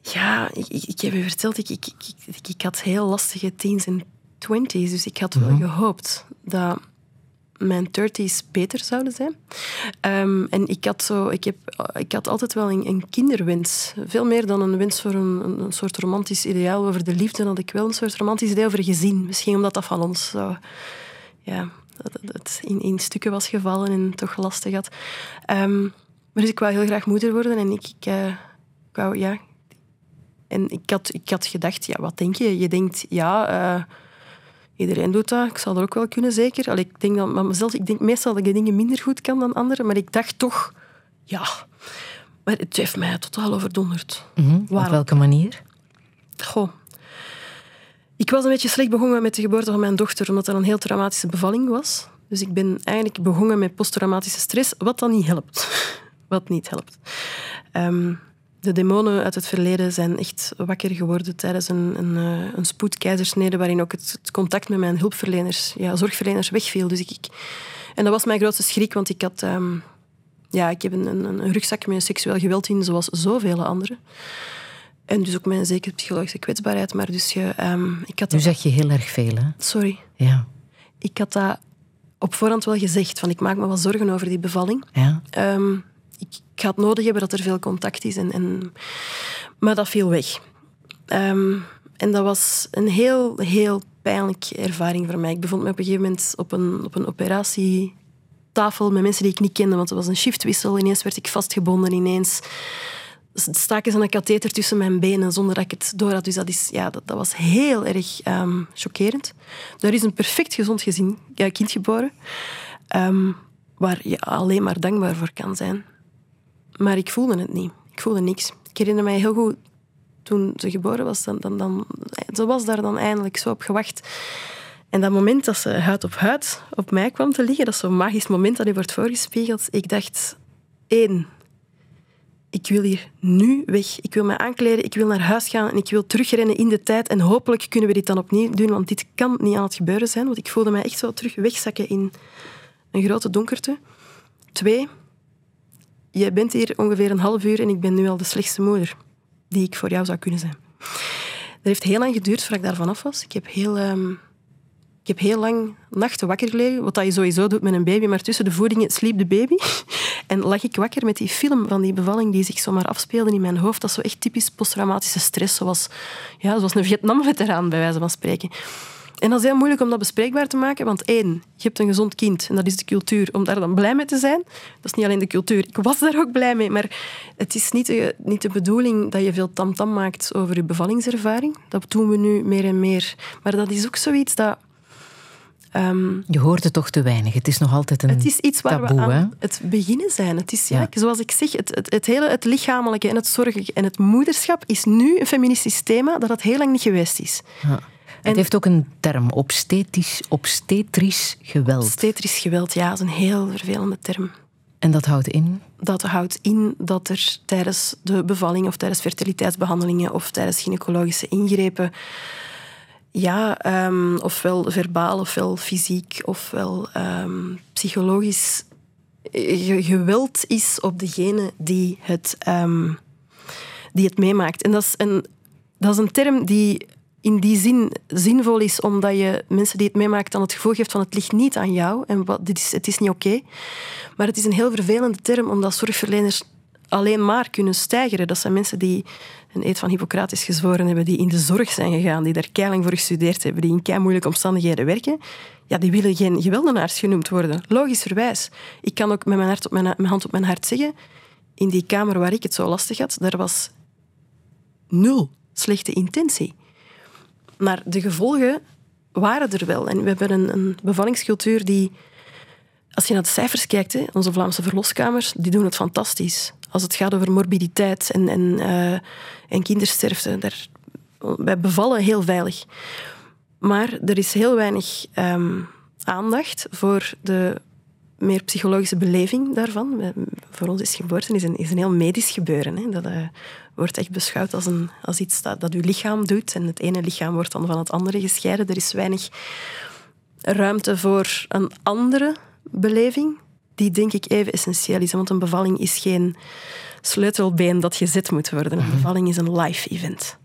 S4: Ja, ik, ik, heb je verteld, ik, ik, ik, ik, ik had heel lastige teens en twenties, dus ik had wel gehoopt dat mijn thirties beter zouden zijn. Ehm, en ik had, zo, ik, heb, ik had altijd wel een, een kinderwens. Veel meer dan een wens voor een, een, soort romantisch ideaal over de liefde, had ik wel een soort romantisch idee over gezin. Misschien omdat dat van ons. Ja, dat in, in stukken was gevallen en toch lastig had. Ehm, maar dus ik wou heel graag moeder worden en eh, ik wou, ja... En ik had, ik had gedacht, ja, wat denk je? Je denkt, ja, eh, iedereen doet dat. Ik zal dat ook wel kunnen, zeker. Allee, ik denk dan, maar mezelf, ik denk meestal dat ik dingen minder goed kan dan anderen, maar ik dacht toch, ja... Maar het heeft mij totaal overdonderd.
S3: Mhm. Op welke manier?
S4: Goh. Ik was een beetje slecht begonnen met de geboorte van mijn dochter, omdat dat een heel traumatische bevalling was. Dus ik ben eigenlijk begonnen met posttraumatische stress, wat dan niet helpt. [laughs] Wat niet helpt. Ehm, de demonen uit het verleden zijn echt wakker geworden tijdens een, een, eh, een spoedkeizersnede, waarin ook het, het contact met mijn hulpverleners, ja, zorgverleners wegviel. Dus ik, ik, en dat was mijn grootste schrik, want ik had... ehm, ja, ik heb een, een, een rugzak met seksueel geweld in, zoals zoveel anderen. En dus ook een zekere psychologische kwetsbaarheid. Maar dus je, ehm, ik had
S3: Nu zeg je heel erg veel, hè?
S4: Sorry.
S3: Ja.
S4: Ik had dat op voorhand wel gezegd. Van ik maak me wel zorgen over die bevalling.
S3: Ja.
S4: Ehm, ik, ga het nodig hebben dat er veel contact is. En, en, maar dat viel weg. Ehm, en dat was een heel, heel pijnlijke ervaring voor mij. Ik bevond me op een gegeven moment op een, op een operatietafel met mensen die ik niet kende, want het was een shiftwissel. Ineens werd ik vastgebonden, ineens staken ze een katheter tussen mijn benen zonder dat ik het door had. Dus dat, is, ja, dat, dat was heel erg ehm, chockerend. Daar is een perfect gezond gezin, ja, kind geboren, ehm, waar je alleen maar dankbaar voor kan zijn. Maar ik voelde het niet. Ik voelde niks. Ik herinner mij heel goed toen ze geboren was, dan, dan, dan, ze was daar dan eindelijk zo op gewacht. En dat moment dat ze huid op huid op mij kwam te liggen, dat is zo'n magisch moment dat je wordt voorgespiegeld. Ik dacht, één, ik wil hier nu weg. Ik wil mij aankleden, ik wil naar huis gaan en ik wil terugrennen in de tijd. En hopelijk kunnen we dit dan opnieuw doen, want dit kan niet aan het gebeuren zijn. Want ik voelde mij echt zo terug wegzakken in een grote donkerte. Twee, jij bent hier ongeveer een half uur en ik ben nu al de slechtste moeder die ik voor jou zou kunnen zijn. Het heeft heel lang geduurd voordat ik daarvan af was. Ik heb heel, ehm, ik heb heel lang nachten wakker gelegen, wat dat je sowieso doet met een baby, maar tussen de voedingen sliep de baby. [laughs] En lag ik wakker met die film van die bevalling die zich zomaar afspeelde in mijn hoofd. Dat is zo echt typisch posttraumatische stress, zoals, ja, zoals een Vietnam-veteraan, bij wijze van spreken. En dat is heel moeilijk om dat bespreekbaar te maken, want één, je hebt een gezond kind en dat is de cultuur, om daar dan blij mee te zijn. Dat is niet alleen de cultuur, ik was daar ook blij mee, maar het is niet de, niet de bedoeling dat je veel tamtam maakt over je bevallingservaring. Dat doen we nu meer en meer. Maar dat is ook zoiets dat... ehm,
S3: Je hoort het toch te weinig. Het is nog altijd een
S4: het is iets waar
S3: taboe,
S4: we
S3: hè?
S4: het beginnen zijn. Het is, ja,
S3: Ja.
S4: zoals ik zeg, het, het, het hele het lichamelijke en het zorgen en het moederschap is nu een feministisch thema dat het heel lang niet geweest is.
S3: Ja. Het heeft ook een term, obstetrisch, obstetrisch geweld.
S4: Obstetrisch geweld, ja, dat is een heel vervelende term.
S3: En dat houdt in?
S4: Dat houdt in dat er tijdens de bevalling of tijdens fertiliteitsbehandelingen of tijdens gynaecologische ingrepen ja, ehm, ofwel verbaal, ofwel fysiek, ofwel ehm, psychologisch eh, ge- geweld is op degene die het, ehm, die het meemaakt. En dat is, een, dat is een term die in die zin zinvol is, omdat je mensen die het meemaakt dan het gevoel geeft van het ligt niet aan jou en wat, dit is, het is niet oké. Maar het is een heel vervelende term, omdat zorgverleners alleen maar kunnen stijgeren. Dat zijn mensen die een eed van Hippocrates gezworen hebben, die in de zorg zijn gegaan, die daar keilang voor gestudeerd hebben, die in kei moeilijke omstandigheden werken. Ja, die willen geen geweldenaars genoemd worden. Logischerwijs. Ik kan ook met mijn, hart op mijn hand op mijn hart zeggen, in die kamer waar ik het zo lastig had, daar was nul slechte intentie. Maar de gevolgen waren er wel. En we hebben een, een bevallingscultuur die, als je naar de cijfers kijkt, hè, onze Vlaamse verloskamers, die doen het fantastisch. Als het gaat over morbiditeit en, en, eh, en kindersterfte, daar, wij bevallen heel veilig. Maar er is heel weinig ehm, aandacht voor de meer psychologische beleving daarvan. We- Voor ons is geboorte is een, is een heel medisch gebeuren. Hè. Dat eh, wordt echt beschouwd als, een, als iets dat, dat uw lichaam doet. En het ene lichaam wordt dan van het andere gescheiden. Er is weinig ruimte voor een andere beleving, die denk ik even essentieel is. Want een bevalling is geen sleutelbeen dat gezet moet worden. Een bevalling is een live event.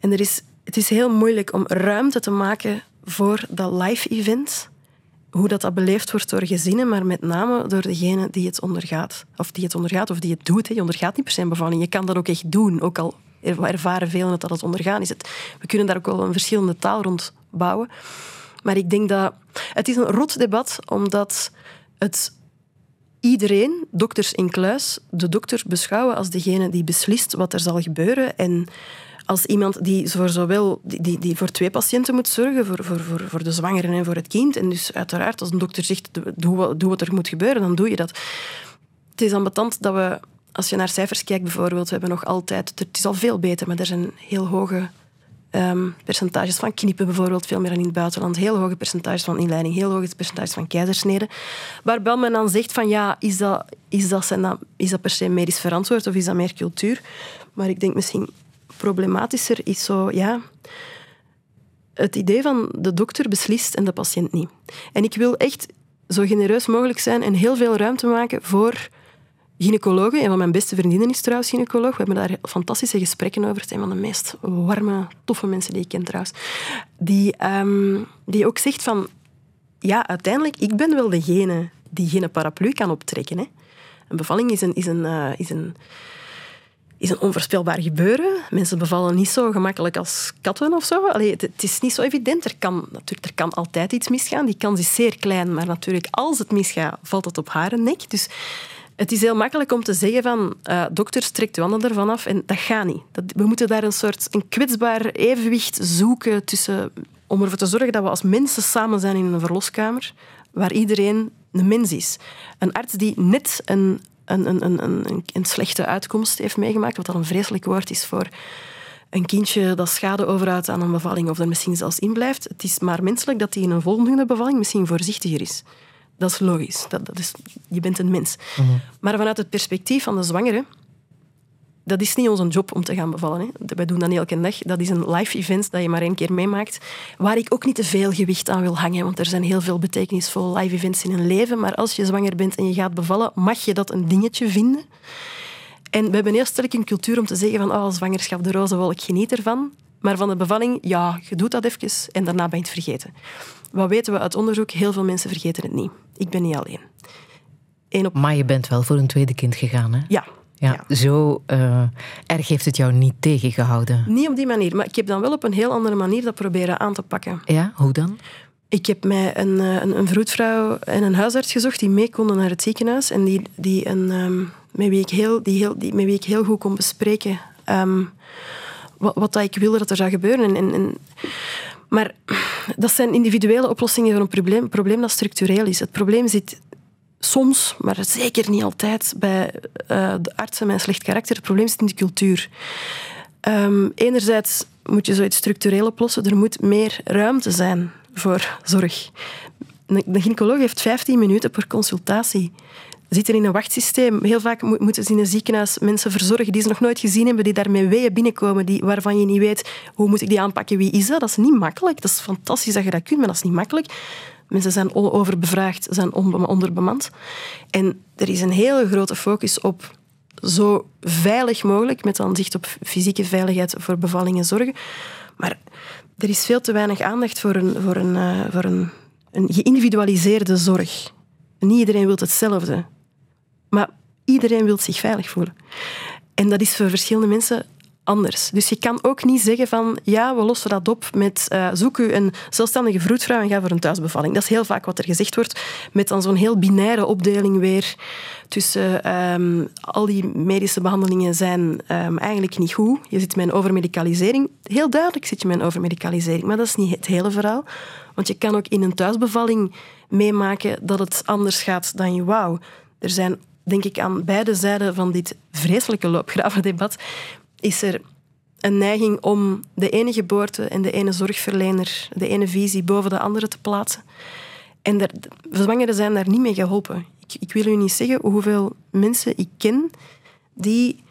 S4: En er is, het is heel moeilijk om ruimte te maken voor dat live event. Hoe dat, dat beleefd wordt door gezinnen, maar met name door degene die het ondergaat. Of die het ondergaat, of die het doet. hè. Je ondergaat niet per se een bevalling. Je kan dat ook echt doen, ook al ervaren velen het dat het ondergaan is. Het, we kunnen daar ook wel een verschillende taal rond bouwen. Maar ik denk dat... Het is een rot debat, omdat het iedereen, dokters in kluis, de dokter beschouwen als degene die beslist wat er zal gebeuren. En als iemand die voor, zowel, die, die, voor twee patiënten moet zorgen, voor, voor, voor, voor de zwangere en voor het kind. En dus uiteraard, als een dokter zegt, doe, doe wat er moet gebeuren, dan doe je dat. Het is ambetant dat we, als je naar cijfers kijkt bijvoorbeeld, we hebben nog altijd, het is al veel beter, maar er zijn heel hoge ehm, percentages van knippen bijvoorbeeld, veel meer dan in het buitenland, heel hoge percentages van inleiding, heel hoge percentages van keizersneden. Waarbij men dan zegt van ja, is dat, is dat, zijn dat, is dat per se medisch verantwoord of is dat meer cultuur? Maar ik denk misschien problematischer is zo, ja, het idee van de dokter beslist en de patiënt niet. En ik wil echt zo genereus mogelijk zijn en heel veel ruimte maken voor gynaecologe. Een van mijn beste vriendinnen is trouwens gynaecoloog. We hebben daar fantastische gesprekken over. Het een van de meest warme, toffe mensen die ik ken trouwens. Die, ehm, die ook zegt van... Ja, uiteindelijk, ik ben wel degene die geen paraplu kan optrekken. Hè. Een bevalling is een, is een, eh, is een, is een onvoorspelbaar gebeuren. Mensen bevallen niet zo gemakkelijk als katten of zo. Allee, het, is niet zo evident. Er kan, natuurlijk, er kan altijd iets misgaan. Die kans is zeer klein, maar natuurlijk, als het misgaat, valt het op haar nek. Dus het is heel makkelijk om te zeggen van uh, dokter, trekt uw handen ervan af. En dat gaat niet. Dat, we moeten daar een soort een kwetsbaar evenwicht zoeken tussen, om ervoor te zorgen dat we als mensen samen zijn in een verloskamer, waar iedereen een mens is. Een arts die net een, een, een, een, een, slechte uitkomst heeft meegemaakt, wat dan een vreselijk woord is voor een kindje dat schade overhoudt aan een bevalling of er misschien zelfs in blijft. Het is maar menselijk dat hij in een volgende bevalling misschien voorzichtiger is. Dat is logisch. Dat, dat is, je bent een mens. Maar vanuit het perspectief van de zwangere, dat is niet onze job om te gaan bevallen. Hè. Wij doen dat niet elke dag. Dat is een live event dat je maar één keer meemaakt. Waar ik ook niet te veel gewicht aan wil hangen. Want er zijn heel veel betekenisvolle live events in een leven. Maar als je zwanger bent en je gaat bevallen, mag je dat een dingetje vinden. En we hebben heel sterk een cultuur om te zeggen van oh, zwangerschap, de roze wolk, geniet ervan. Maar van de bevalling, ja, je doet dat even en daarna ben je het vergeten. Wat weten we uit onderzoek? Heel veel mensen vergeten het niet. Ik ben niet alleen.
S3: Op... Maar je bent wel voor een tweede kind gegaan, hè?
S4: Ja,
S3: ja, Zo uh, erg heeft het jou niet tegengehouden?
S4: Niet op die manier, maar ik heb dan wel op een heel andere manier dat proberen aan te pakken.
S3: Ja, hoe dan?
S4: Ik heb mij een, eh, een, een vroedvrouw en een huisarts gezocht die mee konden naar het ziekenhuis en die, die een, um, met, wie ik heel, die heel, die, met wie ik heel goed kon bespreken um, wat, wat dat ik wilde dat er zou gebeuren. En, en, maar dat zijn individuele oplossingen van een probleem, probleem dat structureel is. Het probleem zit soms, maar zeker niet altijd, bij uh, de artsen een slecht karakter. Het probleem zit in de cultuur. Um, enerzijds moet je zoiets structureel oplossen. Er moet meer ruimte zijn voor zorg. De gynaecoloog heeft 15 minuten per consultatie. Zitten in een wachtsysteem. Heel vaak moeten ze in een ziekenhuis mensen verzorgen die ze nog nooit gezien hebben, die daar met weeën binnenkomen, die, waarvan je niet weet hoe moet ik die aanpakken, wie is dat? Dat is niet makkelijk. Dat is fantastisch dat je dat kunt, maar dat is niet makkelijk. Mensen zijn overbevraagd, zijn onderbemand. En er is een hele grote focus op zo veilig mogelijk, met dan zicht op fysieke veiligheid voor bevallingen zorgen. Maar er is veel te weinig aandacht voor een, voor een, uh, voor een, een geïndividualiseerde zorg. Niet iedereen wil hetzelfde. Maar iedereen wil zich veilig voelen. En dat is voor verschillende mensen anders. Dus je kan ook niet zeggen van ja, we lossen dat op met uh, zoek u een zelfstandige vroedvrouw en ga voor een thuisbevalling. Dat is heel vaak wat er gezegd wordt, met dan zo'n heel binaire opdeling weer tussen um, al die medische behandelingen zijn um, eigenlijk niet goed. Je zit met een overmedicalisering. Heel duidelijk zit je met een overmedicalisering, maar dat is niet het hele verhaal. Want je kan ook in een thuisbevalling meemaken dat het anders gaat dan je wou. Er zijn, denk ik, aan beide zijden van dit vreselijke loopgravendebat is er een neiging om de ene geboorte en de ene zorgverlener, de ene visie boven de andere te plaatsen. En de zwangeren zijn daar niet mee geholpen. Ik, ik, wil u niet zeggen hoeveel mensen ik ken die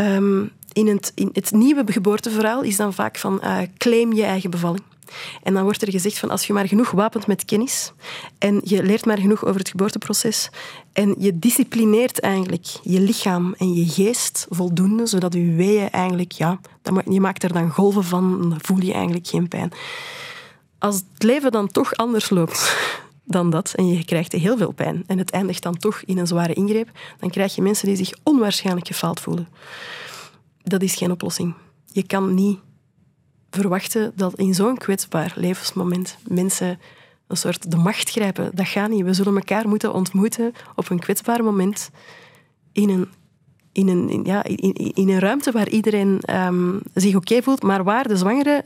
S4: um, in, het, in het nieuwe geboorteverhaal is dan vaak van uh, claim je eigen bevalling. En dan wordt er gezegd van als je maar genoeg wapent met kennis en je leert maar genoeg over het geboorteproces en je disciplineert eigenlijk je lichaam en je geest voldoende, zodat je weeën eigenlijk, ja, je maakt er dan golven van, dan voel je eigenlijk geen pijn. Als het leven dan toch anders loopt [laughs] dan dat en je krijgt heel veel pijn en het eindigt dan toch in een zware ingreep, dan krijg je mensen die zich onwaarschijnlijk gefaald voelen. Dat is geen oplossing. Je kan niet verwachten dat in zo'n kwetsbaar levensmoment mensen een soort de macht grijpen. Dat gaat niet. We zullen elkaar moeten ontmoeten op een kwetsbaar moment in een, in een, ja, in, in een ruimte waar iedereen um, zich oké voelt, maar waar de zwangere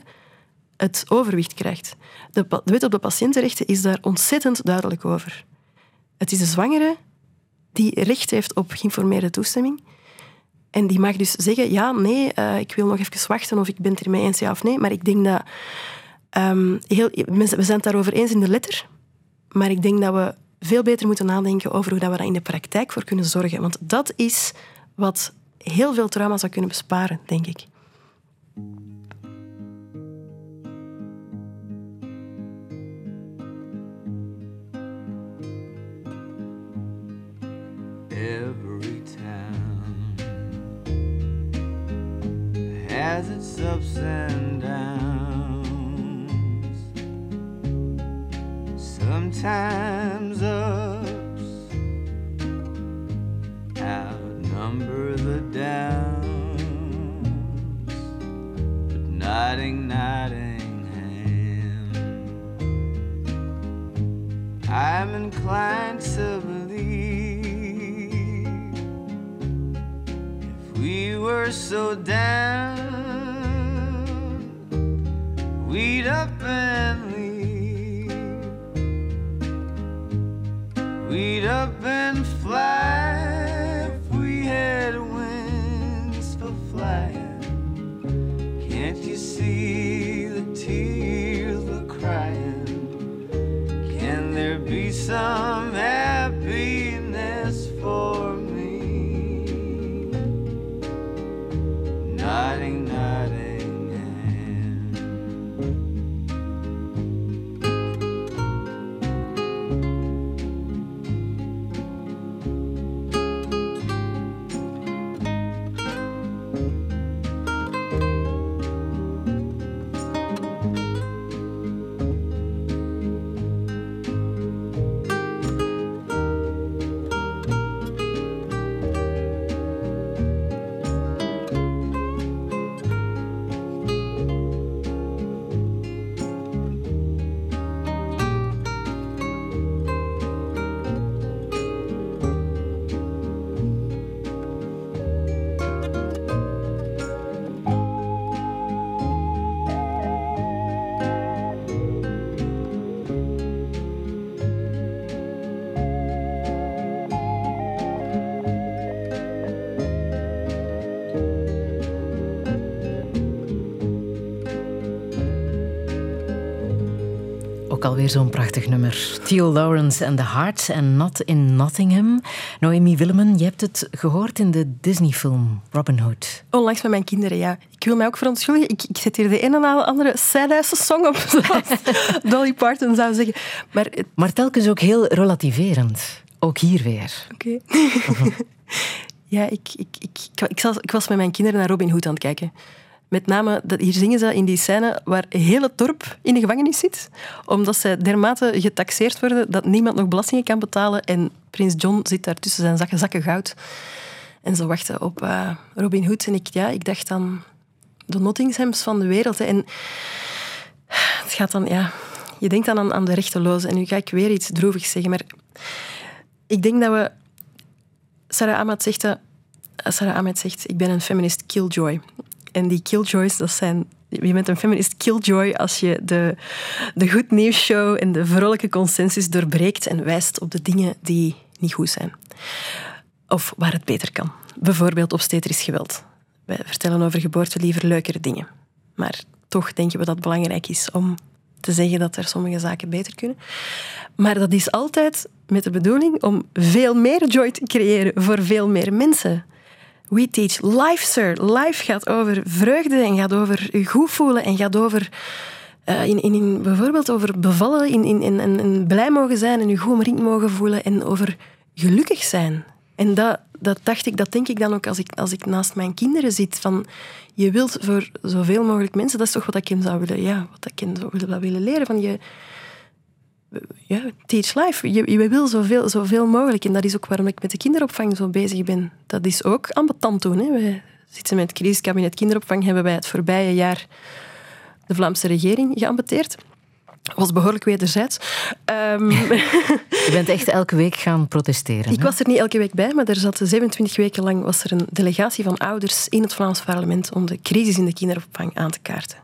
S4: het overwicht krijgt. De, de wet op de patiëntenrechten is daar ontzettend duidelijk over. Het is de zwangere die recht heeft op geïnformeerde toestemming en die mag dus zeggen, ja, nee, uh, ik wil nog even wachten of ik ben het ermee eens, ja of nee. Maar ik denk dat... Um, heel, we zijn het daarover eens in de letter, maar ik denk dat we veel beter moeten nadenken over hoe dat we daar in de praktijk voor kunnen zorgen. Want dat is wat heel veel trauma zou kunnen besparen, denk ik.
S11: Has its ups and downs. Sometimes ups outnumber the downs, but nodding, Nottingham, I'm inclined to believe we were so down, we'd up and leave. We'd up and fly if we had wings for flying. Can't you see the tears we're crying? Can there be some
S3: alweer zo'n prachtig nummer. Theo Lawrence and the Hearts and Not in Nottingham. Noemi Willemen, je hebt het gehoord in de Disney-film Robin Hood.
S4: Onlangs met mijn kinderen, ja. Ik wil mij ook verontschuldigen. Ik, ik zet hier de een en de andere sad song op, [laughs] zoals Dolly Parton zou zeggen. Maar het-
S3: Maar telkens ook heel relativerend. Ook hier weer.
S4: Oké. [laughs] ja, ik, ik, ik, ik, zat- ik was met mijn kinderen naar Robin Hood aan het kijken. Met name, dat, hier zingen ze in die scène waar heel het dorp in de gevangenis zit. Omdat zij dermate getaxeerd worden dat niemand nog belastingen kan betalen. En prins John zit daar tussen zijn zakken, zakken goud. En ze wachten op eh, Robin Hood. En ik, ja, ik dacht aan de Nottinghams van de wereld. En het gaat dan, ja... Je denkt dan aan, de rechtelozen. En nu ga ik weer iets droevigs zeggen, maar ik denk dat we... Sarah Ahmed zegt, dat- Sarah Ahmed zegt ik ben een feminist killjoy. En die killjoys, dat zijn... Je bent een feminist killjoy als je de, de goed nieuws show en de vrolijke consensus doorbreekt en wijst op de dingen die niet goed zijn. Of waar het beter kan. Bijvoorbeeld obstetrisch geweld. Wij vertellen over geboorte liever leukere dingen. Maar toch denken we dat het belangrijk is om te zeggen dat er sommige zaken beter kunnen. Maar dat is altijd met de bedoeling om veel meer joy te creëren voor veel meer mensen. We teach life, sir. Life gaat over vreugde en gaat over je goed voelen en gaat over eh, in, in, bijvoorbeeld over bevallen, in, in, in, blij mogen zijn en je goed omringd mogen voelen en over gelukkig zijn. En dat, dat dacht ik, dat denk ik dan ook als ik, als ik naast mijn kinderen zit. Van, je wilt voor zoveel mogelijk mensen, dat is toch wat ik hen zou willen, ja, wat ik hen zou willen, willen leren. Van je, ja, teach life. Je, je wil zoveel, zoveel mogelijk. En dat is ook waarom ik met de kinderopvang zo bezig ben. Dat is ook ambetant doen. Hè. We zitten met het crisiskabinet kinderopvang, hebben wij het voorbije jaar de Vlaamse regering geambeteerd. Was behoorlijk wederzijds. Ehm, [laughs]
S3: Je bent echt elke week gaan protesteren.
S4: ik
S3: hè?
S4: was er niet elke week bij, maar er zat 27 weken lang was er een delegatie van ouders in het Vlaams parlement om de crisis in de kinderopvang aan te kaarten.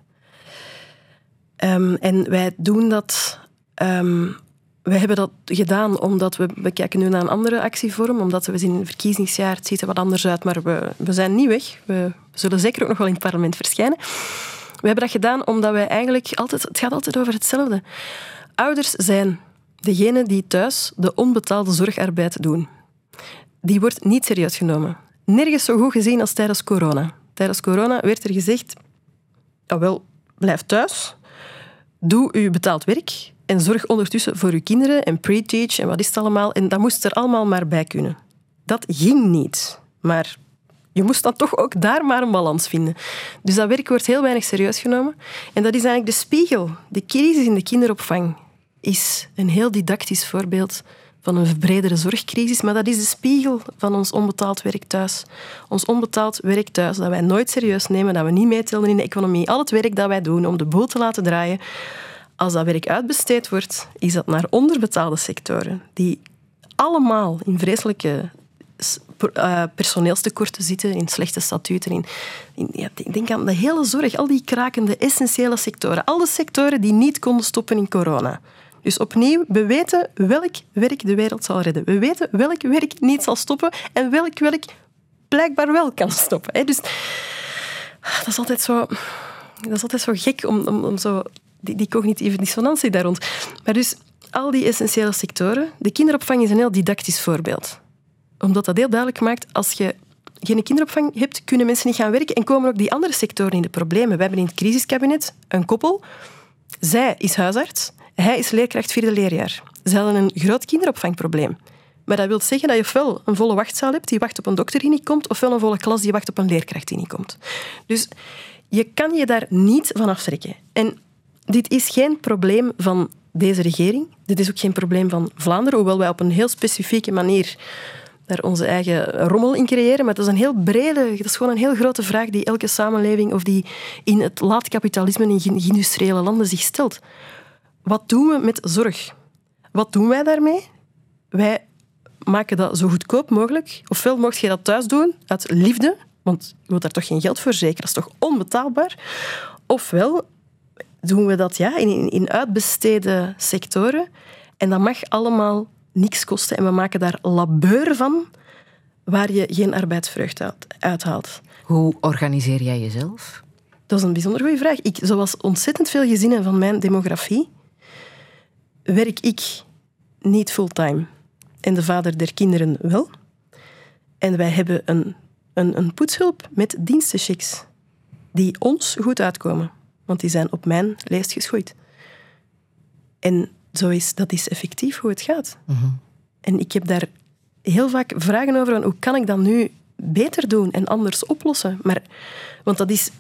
S4: Ehm, en wij doen dat. Ehm, wij hebben dat gedaan omdat we, we kijken nu naar een andere actievorm, omdat we zien in het verkiezingsjaar, ziet er wat anders uit, maar we, we zijn niet weg. We zullen zeker ook nog wel in het parlement verschijnen. We hebben dat gedaan omdat wij eigenlijk altijd, het gaat altijd over hetzelfde. Ouders zijn degene die thuis de onbetaalde zorgarbeid doen. Die wordt niet serieus genomen. Nergens zo goed gezien als tijdens corona. Tijdens corona werd er gezegd, ah wel, blijf thuis, doe uw betaald werk en zorg ondertussen voor uw kinderen en pre-teach en wat is het allemaal. En dat moest er allemaal maar bij kunnen. Dat ging niet. Maar je moest dan toch ook daar maar een balans vinden. Dus dat werk wordt heel weinig serieus genomen. En dat is eigenlijk de spiegel. De crisis in de kinderopvang is een heel didactisch voorbeeld van een bredere zorgcrisis, maar dat is de spiegel van ons onbetaald werk thuis. Ons onbetaald werk thuis, dat wij nooit serieus nemen, dat we niet meetellen in de economie. Al het werk dat wij doen om de boel te laten draaien, als dat werk uitbesteed wordt, is dat naar onderbetaalde sectoren, die allemaal in vreselijke uh, personeelstekorten zitten, in slechte statuten. In, in, denk aan de hele zorg, al die krakende, essentiële sectoren. Al sectoren die niet konden stoppen in corona. Dus opnieuw, we weten welk werk de wereld zal redden. We weten welk werk niet zal stoppen en welk werk blijkbaar wel kan stoppen. Dus dat is altijd zo, dat is altijd zo gek om, om, om zo, die, cognitieve dissonantie daar rond. Maar dus al die essentiële sectoren. De kinderopvang is een heel didactisch voorbeeld. Omdat dat heel duidelijk maakt, als je geen kinderopvang hebt, kunnen mensen niet gaan werken en komen ook die andere sectoren in de problemen. We hebben in het crisiskabinet een koppel. Zij is huisarts hij is leerkracht vierde leerjaar. Ze hadden een groot kinderopvangprobleem. Maar dat wil zeggen dat je ofwel een volle wachtzaal hebt die wacht op een dokter die niet komt, ofwel een volle klas die wacht op een leerkracht die niet komt. Dus je kan je daar niet van aftrekken. En dit is geen probleem van deze regering. Dit is ook geen probleem van Vlaanderen, hoewel wij op een heel specifieke manier daar onze eigen rommel in creëren. Maar het is een heel brede, dat is gewoon een heel grote vraag die elke samenleving of die in het laatkapitalisme in industriële landen zich stelt. Wat doen we met zorg? Wat doen wij daarmee? Wij maken dat zo goedkoop mogelijk. Ofwel mocht je dat thuis doen uit liefde, want je wilt daar toch geen geld voor zeker, dat is toch onbetaalbaar. Ofwel doen we dat ja, in, in uitbesteden sectoren en dat mag allemaal niks kosten en we maken daar labeur van waar je geen arbeidsvreugde uithaalt.
S3: Hoe organiseer jij jezelf?
S4: Dat is een bijzonder goede vraag. Ik, zoals ontzettend veel gezinnen van mijn demografie, werk ik niet fulltime en de vader der kinderen wel. En wij hebben een, een, een poetshulp met dienstenchecks die ons goed uitkomen, want die zijn op mijn lijst geschoeid. En zo is, dat is effectief hoe het gaat. Mhm. En ik heb daar heel vaak vragen over van hoe kan ik dat nu beter doen en anders oplossen. Maar, want dat is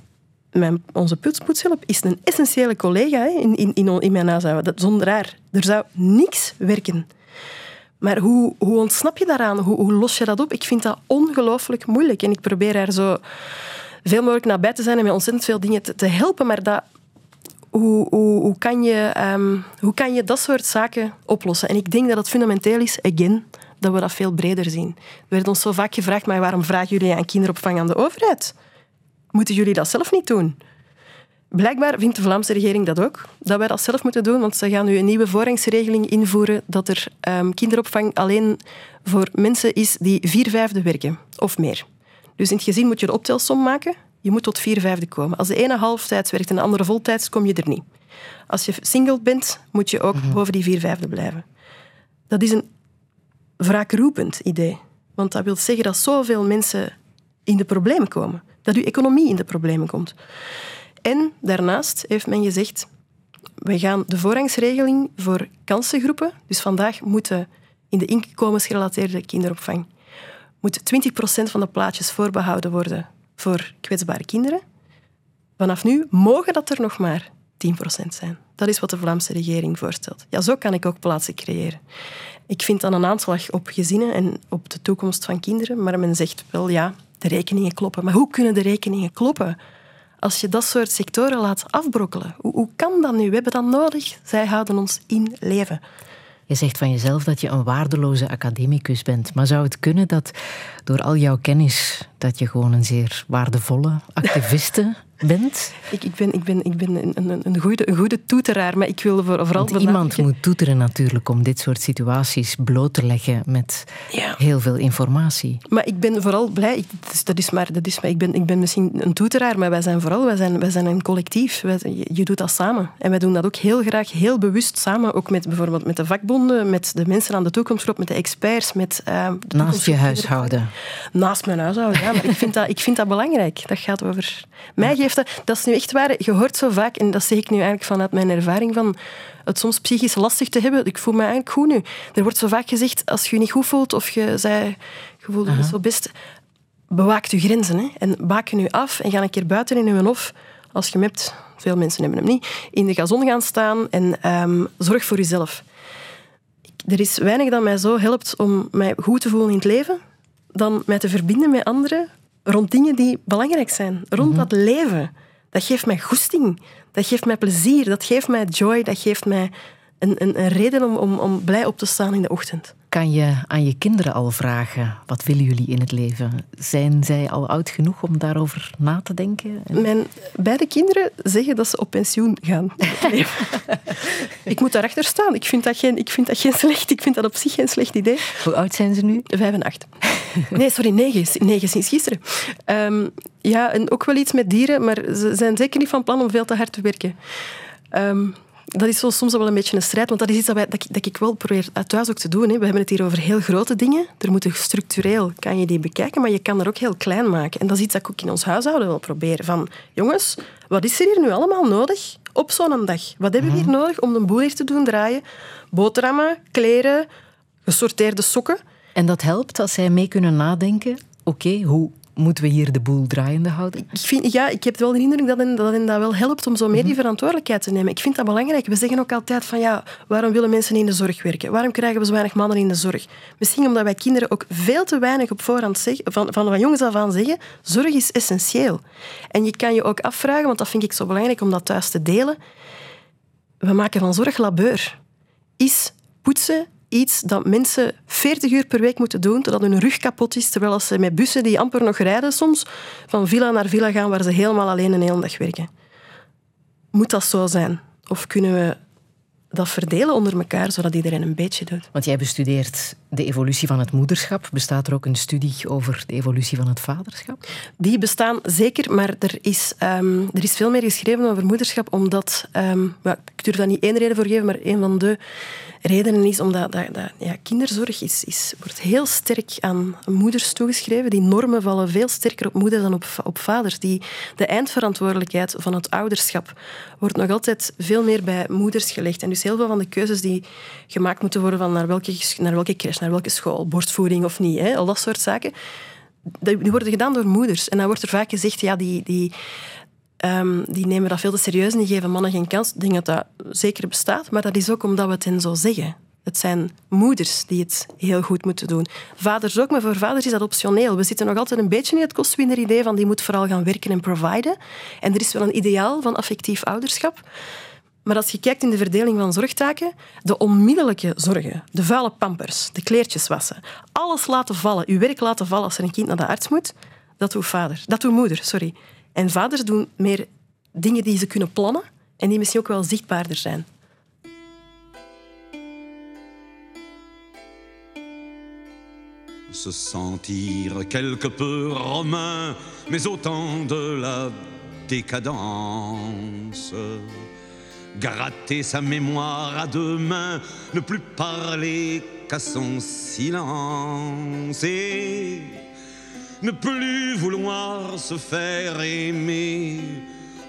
S4: mijn, onze poetshulp is een essentiële collega hè, in, in, in, in mijn huishouden. Dat zonder haar. Er zou niks werken. Maar hoe, hoe ontsnap je daaraan? Hoe, hoe los je dat op? Ik vind dat ongelooflijk moeilijk. En ik probeer haar zo veel mogelijk nabij te zijn en met ontzettend veel dingen te, helpen. Maar dat, hoe, hoe, hoe, kan je, um, hoe kan je dat soort zaken oplossen? En ik denk dat het fundamenteel is, again, dat we dat veel breder zien. Er werd ons zo vaak gevraagd, maar waarom vragen jullie aan kinderopvang aan de overheid? Moeten jullie dat zelf niet doen? Blijkbaar vindt de Vlaamse regering dat ook, dat wij dat zelf moeten doen, want ze gaan nu een nieuwe voorrangsregeling invoeren dat er um, kinderopvang alleen voor mensen is die vier vijfde werken of meer. Dus in het gezin moet je de optelsom maken. Je moet tot vier vijfde komen. Als de ene halftijds werkt en de andere voltijds, kom je er niet. Als je single bent, moet je ook mhm. boven die vier vijfde blijven. Dat is een wraakroepend idee. Want dat wil zeggen dat zoveel mensen in de problemen komen dat uw economie in de problemen komt. En daarnaast heeft men gezegd, we gaan de voorrangsregeling voor kansengroepen, dus vandaag moeten in de inkomensgerelateerde kinderopvang, moet 20% van de plaatjes voorbehouden worden voor kwetsbare kinderen. Vanaf nu mogen dat er nog maar 10% zijn. Dat is wat de Vlaamse regering voorstelt. Ja, zo kan ik ook plaatsen creëren. Ik vind dan een aanslag op gezinnen en op de toekomst van kinderen, maar men zegt wel ja, de rekeningen kloppen. Maar hoe kunnen de rekeningen kloppen als je dat soort sectoren laat afbrokkelen? Hoe, hoe kan dat nu? We hebben dat nodig. Zij houden ons in leven.
S3: Je zegt van jezelf dat je een waardeloze academicus bent. Maar zou het kunnen dat door al jouw kennis dat je gewoon een zeer waardevolle [laughs] activiste bent?
S4: Ik, ik ben, ik ben, ik ben een, een, een, goede, een goede toeteraar, maar ik wil vooral... Want
S3: iemand moet toeteren natuurlijk om dit soort situaties bloot te leggen met heel veel informatie.
S4: Maar ik ben vooral blij, dat is maar, dat is maar ik, ben, ik ben misschien een toeteraar, maar wij zijn vooral wij zijn, wij zijn een collectief. Wij, je doet dat samen. En wij doen dat ook heel graag, heel bewust samen, ook met bijvoorbeeld met de vakbonden, met de mensen aan de toekomstgroep, met de experts, met... Uh,
S3: Naast je huishouden.
S4: Naast mijn huishouden, ja. Maar ik vind dat, ik vind dat belangrijk. Dat gaat over mij dat is nu echt waar. Je hoort zo vaak, en dat zeg ik nu eigenlijk vanuit mijn ervaring van het soms psychisch lastig te hebben. Ik voel me eigenlijk goed nu. Er wordt zo vaak gezegd, als je je niet goed voelt of je zei, je voelt je zo best... bewaak je grenzen. Hè? En baak je nu af en ga een keer buiten in je hof, als je hem hebt, veel mensen hebben hem niet, in de gazon gaan staan en ehm, zorg voor jezelf. Er is weinig dat mij zo helpt om mij goed te voelen in het leven, dan mij te verbinden met anderen rond dingen die belangrijk zijn. Rond dat leven. Dat geeft mij goesting. Dat geeft mij plezier. Dat geeft mij joy. Dat geeft mij een, een, een reden om, om, om blij op te staan in de ochtend.
S3: Kan je aan je kinderen al vragen, wat willen jullie in het leven? Zijn zij al oud genoeg om daarover na te denken? En-
S4: Mijn beide kinderen zeggen dat ze op pensioen gaan. [laughs] Ik moet daarachter staan. Ik vind, dat geen, ik, vind dat geen slecht, ik vind dat op zich geen slecht idee.
S3: Hoe oud zijn ze nu?
S4: Vijf en acht. Nee, sorry, negen. Negen sinds gisteren. Ehm, ja, en ook wel iets met dieren, maar ze zijn zeker niet van plan om veel te hard te werken. Ehm, dat is zo soms wel een beetje een strijd, want dat is iets dat, wij, dat, ik, dat ik wel probeer thuis ook te doen. Hè. We hebben het hier over heel grote dingen. Er moeten structureel, kan je die bekijken, maar je kan er ook heel klein maken. En dat is iets dat ik ook in ons huishouden wil proberen. Van, jongens, wat is er hier nu allemaal nodig op zo'n dag? Wat hebben we hier nodig om de boel hier te doen draaien? Boterhammen, kleren, gesorteerde sokken.
S3: En dat helpt als zij mee kunnen nadenken. Oké, hoe moeten we hier de boel draaiende houden?
S4: Ik, vind, ja, ik heb wel de indruk dat hen, dat hen dat wel helpt om zo meer die verantwoordelijkheid te nemen. Ik vind dat belangrijk. We zeggen ook altijd van ja, waarom willen mensen in de zorg werken? Waarom krijgen we zo weinig mannen in de zorg? Misschien omdat wij kinderen ook veel te weinig op voorhand zeggen, van, van, van jongens af aan zeggen, zorg is essentieel. En je kan je ook afvragen, want dat vind ik zo belangrijk om dat thuis te delen. We maken van zorg labeur. Is poetsen iets dat mensen 40 uur per week moeten doen, totdat hun rug kapot is, terwijl ze met bussen die amper nog rijden soms, van villa naar villa gaan waar ze helemaal alleen een hele dag werken. Moet dat zo zijn? Of kunnen we dat verdelen onder elkaar, zodat iedereen een beetje doet?
S3: Want jij bestudeert de evolutie van het moederschap. Bestaat er ook een studie over de evolutie van het vaderschap?
S4: Die bestaan zeker, maar er is, ehm, er is veel meer geschreven over moederschap, omdat, ja, ik durf daar niet één reden voor geven, maar een van de redenen is omdat dat, dat, ja, kinderzorg is, is, wordt heel sterk aan moeders toegeschreven. Die normen vallen veel sterker op moeders dan op, op vaders. Die, de eindverantwoordelijkheid van het ouderschap wordt nog altijd veel meer bij moeders gelegd. En dus heel veel van de keuzes die gemaakt moeten worden van naar welke, naar welke crash, naar welke school, borstvoeding of niet, hè, al dat soort zaken, die worden gedaan door moeders. En dan wordt er vaak gezegd, ja, die, die, ehm, die nemen dat veel te serieus en die geven mannen geen kans. Ik denk dat dat zeker bestaat, maar dat is ook omdat we het hen zo zeggen. Het zijn moeders die het heel goed moeten doen. Vaders ook, maar voor vaders is dat optioneel. We zitten nog altijd een beetje in het kostwinner-idee van die moet vooral gaan werken en providen. En er is wel een ideaal van affectief ouderschap. Maar als je kijkt in de verdeling van zorgtaken, de onmiddellijke zorgen, de vuile pampers, de kleertjes wassen, alles laten vallen, uw werk laten vallen als er een kind naar de arts moet, dat doet vader. Dat doet moeder, sorry. En vaders doen meer dingen die ze kunnen plannen en die misschien ook wel zichtbaarder zijn.
S12: Se sentir quelque peu romain, mais autant de la décadence. Gratter sa mémoire à deux mains, ne plus parler qu'à son silence et ne plus vouloir se faire aimer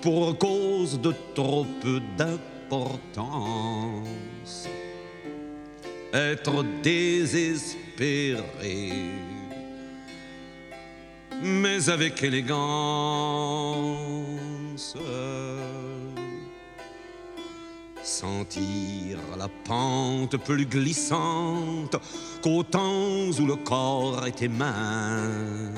S12: pour cause de trop peu d'importance. Être désespéré, mais avec élégance. Sentir la pente plus glissante qu'aux temps où le corps était mince.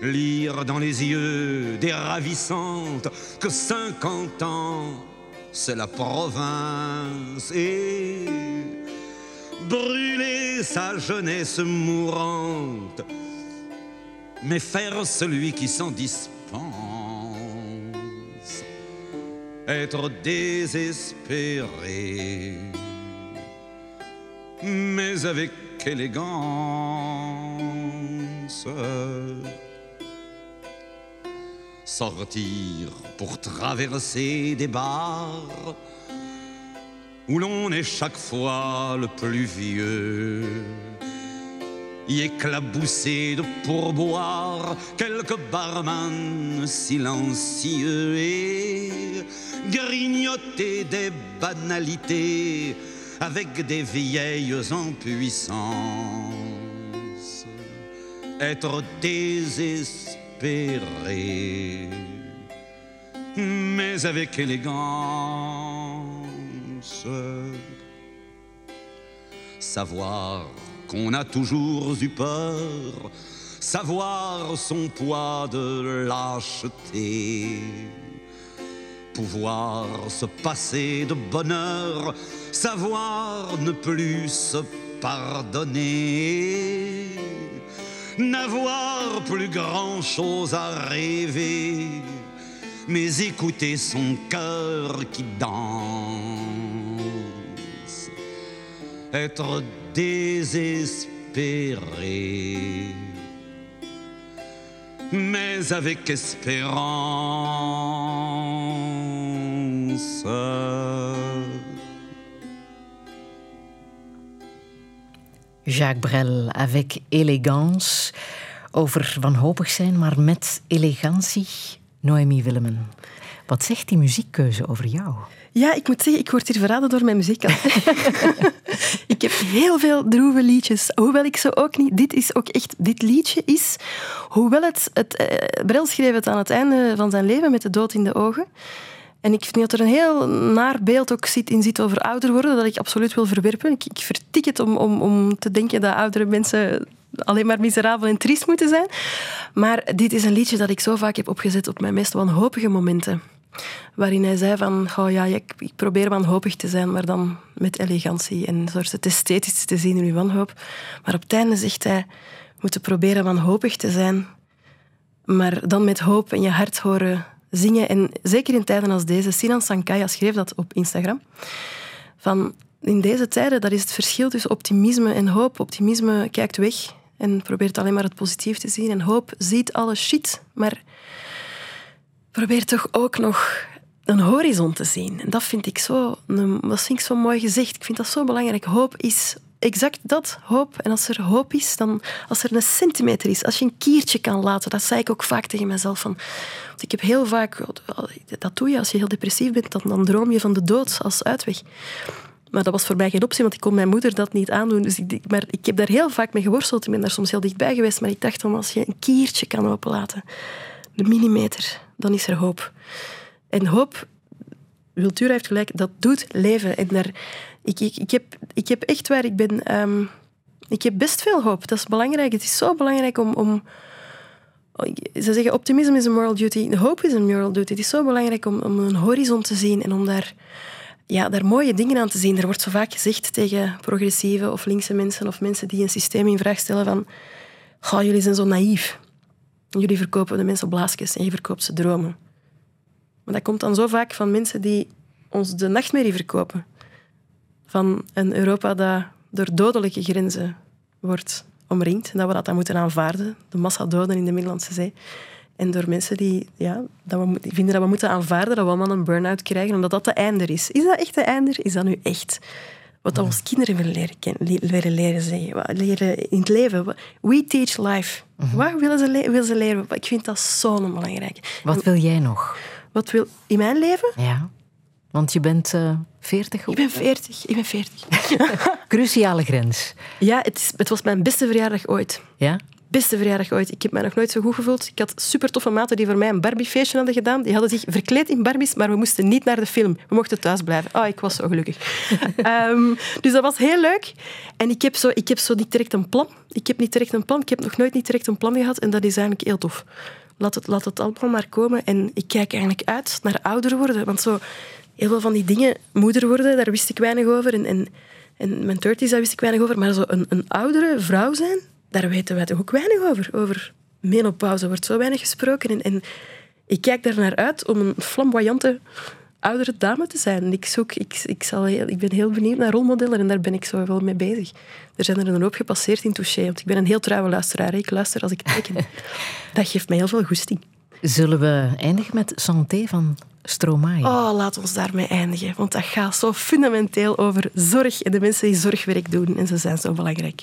S12: Lire dans les yeux des ravissantes que cinquante ans, c'est la province. Et brûler sa jeunesse mourante, mais faire celui qui s'en dispense, être désespéré, mais avec élégance. Sortir pour traverser des bars où l'on est chaque fois le plus vieux. Y éclabousser de pourboire quelques barman silencieux et grignoter des banalités avec des vieilles en puissance. être désespéré, mais avec élégance. Savoir qu'on a toujours eu peur, savoir son poids de lâcheté, pouvoir se passer de bonheur, savoir ne plus se pardonner, n'avoir plus grand-chose à rêver, mais écouter son cœur qui danse, être désespéré, mais avec espérance.
S3: Jacques Brel, avec élégance. Over wanhopig zijn, maar met elegantie. Noemi Willemen. Wat zegt die muziekkeuze over jou?
S4: Ja, ik moet zeggen, ik word hier verraden door mijn muziek. [laughs] ik heb heel veel droeve liedjes, hoewel ik ze ook niet... Dit is ook echt... Dit liedje is... Hoewel het... het eh, Brel schreef het aan het einde van zijn leven met de dood in de ogen. En ik vind dat er een heel naar beeld ook zit, in zit over ouder worden, dat ik absoluut wil verwerpen. Ik, ik vertik het om, om, om te denken dat oudere mensen alleen maar miserabel en triest moeten zijn. Maar dit is een liedje dat ik zo vaak heb opgezet op mijn meest wanhopige momenten. Waarin hij zei van, oh ja, ik, ik probeer wanhopig te zijn, maar dan met elegantie en soort het esthetisch te zien in uw wanhoop. Maar op het einde zegt hij, moeten proberen wanhopig te zijn, maar dan met hoop in je hart horen zingen. En zeker in tijden als deze, Sinan Sankaya schreef dat op Instagram, van in deze tijden, dat is het verschil tussen optimisme en hoop. Optimisme kijkt weg en probeert alleen maar het positief te zien. En hoop ziet alle shit, maar probeer toch ook nog een horizon te zien. En dat vind ik zo, dat vind ik zo mooi gezegd. Ik vind dat zo belangrijk. Hoop is exact dat, hoop. En als er hoop is, dan als er een centimeter is, als je een kiertje kan laten, dat zei ik ook vaak tegen mezelf. Van, ik heb heel vaak, dat doe je als je heel depressief bent, dan, dan droom je van de dood als uitweg. Maar dat was voor mij geen optie, want ik kon mijn moeder dat niet aandoen. Dus ik, maar ik heb daar heel vaak mee geworsteld. Ik ben daar soms heel dichtbij geweest. Maar ik dacht dan, als je een kiertje kan openlaten, een millimeter, dan is er hoop. En hoop, Wiltura heeft gelijk, dat doet leven. En daar, ik, ik, ik, heb, ik heb echt waar, ik ben... Ehm, ik heb best veel hoop. Dat is belangrijk. Het is zo belangrijk om... om ze zeggen, optimisme is een moral duty. Hoop is een moral duty. Het is zo belangrijk om, om een horizon te zien en om daar ja, daar mooie dingen aan te zien. Er wordt zo vaak gezegd tegen progressieve of linkse mensen of mensen die een systeem in vraag stellen van jullie zijn zo naïef. Jullie verkopen de mensen blaasjes en je verkoopt ze dromen. Maar dat komt dan zo vaak van mensen die ons de nachtmerrie verkopen. Van een Europa dat door dodelijke grenzen wordt omringd. Dat we dat dan moeten aanvaarden. De massa doden in de Middellandse Zee. En door mensen die, ja, dat we, vinden dat we moeten aanvaarden dat we allemaal een burn-out krijgen, omdat dat de einde is. Is dat echt de einde? Is dat nu echt wat onze kinderen willen leren, leren, leren zeggen? Leren in het leven? We teach life. Wat willen ze, willen ze leren? Ik vind dat zo belangrijk.
S3: Wat wil jij nog?
S4: Wat wil in mijn leven?
S3: Ja. Want je bent uh, eh, 40?
S4: Ik ben 40. Ik ben 40.
S3: Cruciale grens.
S4: Ja, het, is, het was mijn beste verjaardag ooit.
S3: Ja?
S4: Beste verjaardag ooit. Ik heb mij nog nooit zo goed gevoeld. Ik had super toffe maten die voor mij een Barbie-feestje hadden gedaan. Die hadden zich verkleed in Barbies, maar we moesten niet naar de film. We mochten thuis blijven. Oh, ik was zo gelukkig. [laughs] Ehm, dus dat was heel leuk. En ik heb, zo, ik heb zo niet direct een plan. Ik heb niet direct een plan. Ik heb nog nooit niet direct een plan gehad. En dat is eigenlijk heel tof. Laat het, laat het allemaal maar komen. En ik kijk eigenlijk uit naar ouder worden. Want zo heel veel van die dingen, moeder worden, daar wist ik weinig over. En, en, en mijn thirties, daar wist ik weinig over. Maar zo een, een oudere vrouw zijn, daar weten wij toch ook weinig over. Over menopauze wordt zo weinig gesproken. En, en ik kijk daar naar uit om een flamboyante oudere dame te zijn. Ik, zoek, ik, ik, zal ik ben heel benieuwd naar rolmodellen en daar ben ik zo wel mee bezig. Er zijn er een hoop gepasseerd in Touché, want ik ben een heel trouwe luisteraar. Ik luister als ik teken. [laughs] Dat geeft mij heel veel goesting.
S3: Zullen we eindigen met Santé van Stromae?
S4: Oh, laat ons daarmee eindigen, want dat gaat zo fundamenteel over zorg en de mensen die zorgwerk doen. En ze zijn zo belangrijk.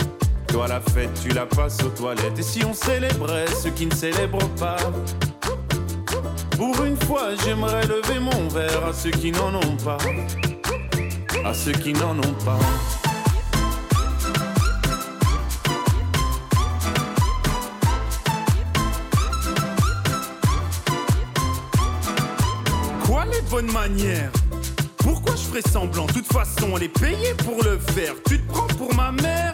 S10: Toi la fête, tu la passes aux toilettes. Et si on célébrait ceux qui ne célèbrent pas? Pour une fois, j'aimerais lever mon verre à ceux qui n'en ont pas. À ceux qui n'en ont pas. Quoi les bonnes manières? Pourquoi je ferais semblant? De toute façon, elle est payée pour le faire. Tu te prends pour ma mère?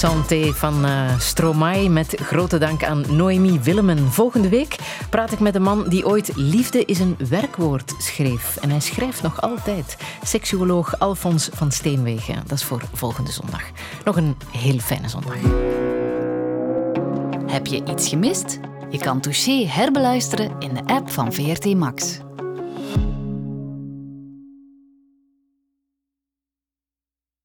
S3: Santé van eh, Stromae met grote dank aan Noemi Willemen. Volgende week praat ik met een man die ooit liefde is een werkwoord schreef. En hij schrijft nog altijd. Seksuoloog Alfons van Steenwegen. Dat is voor volgende zondag. Nog een heel fijne zondag.
S1: Heb je iets gemist? Je kan Touché herbeluisteren in de app van VRT Max.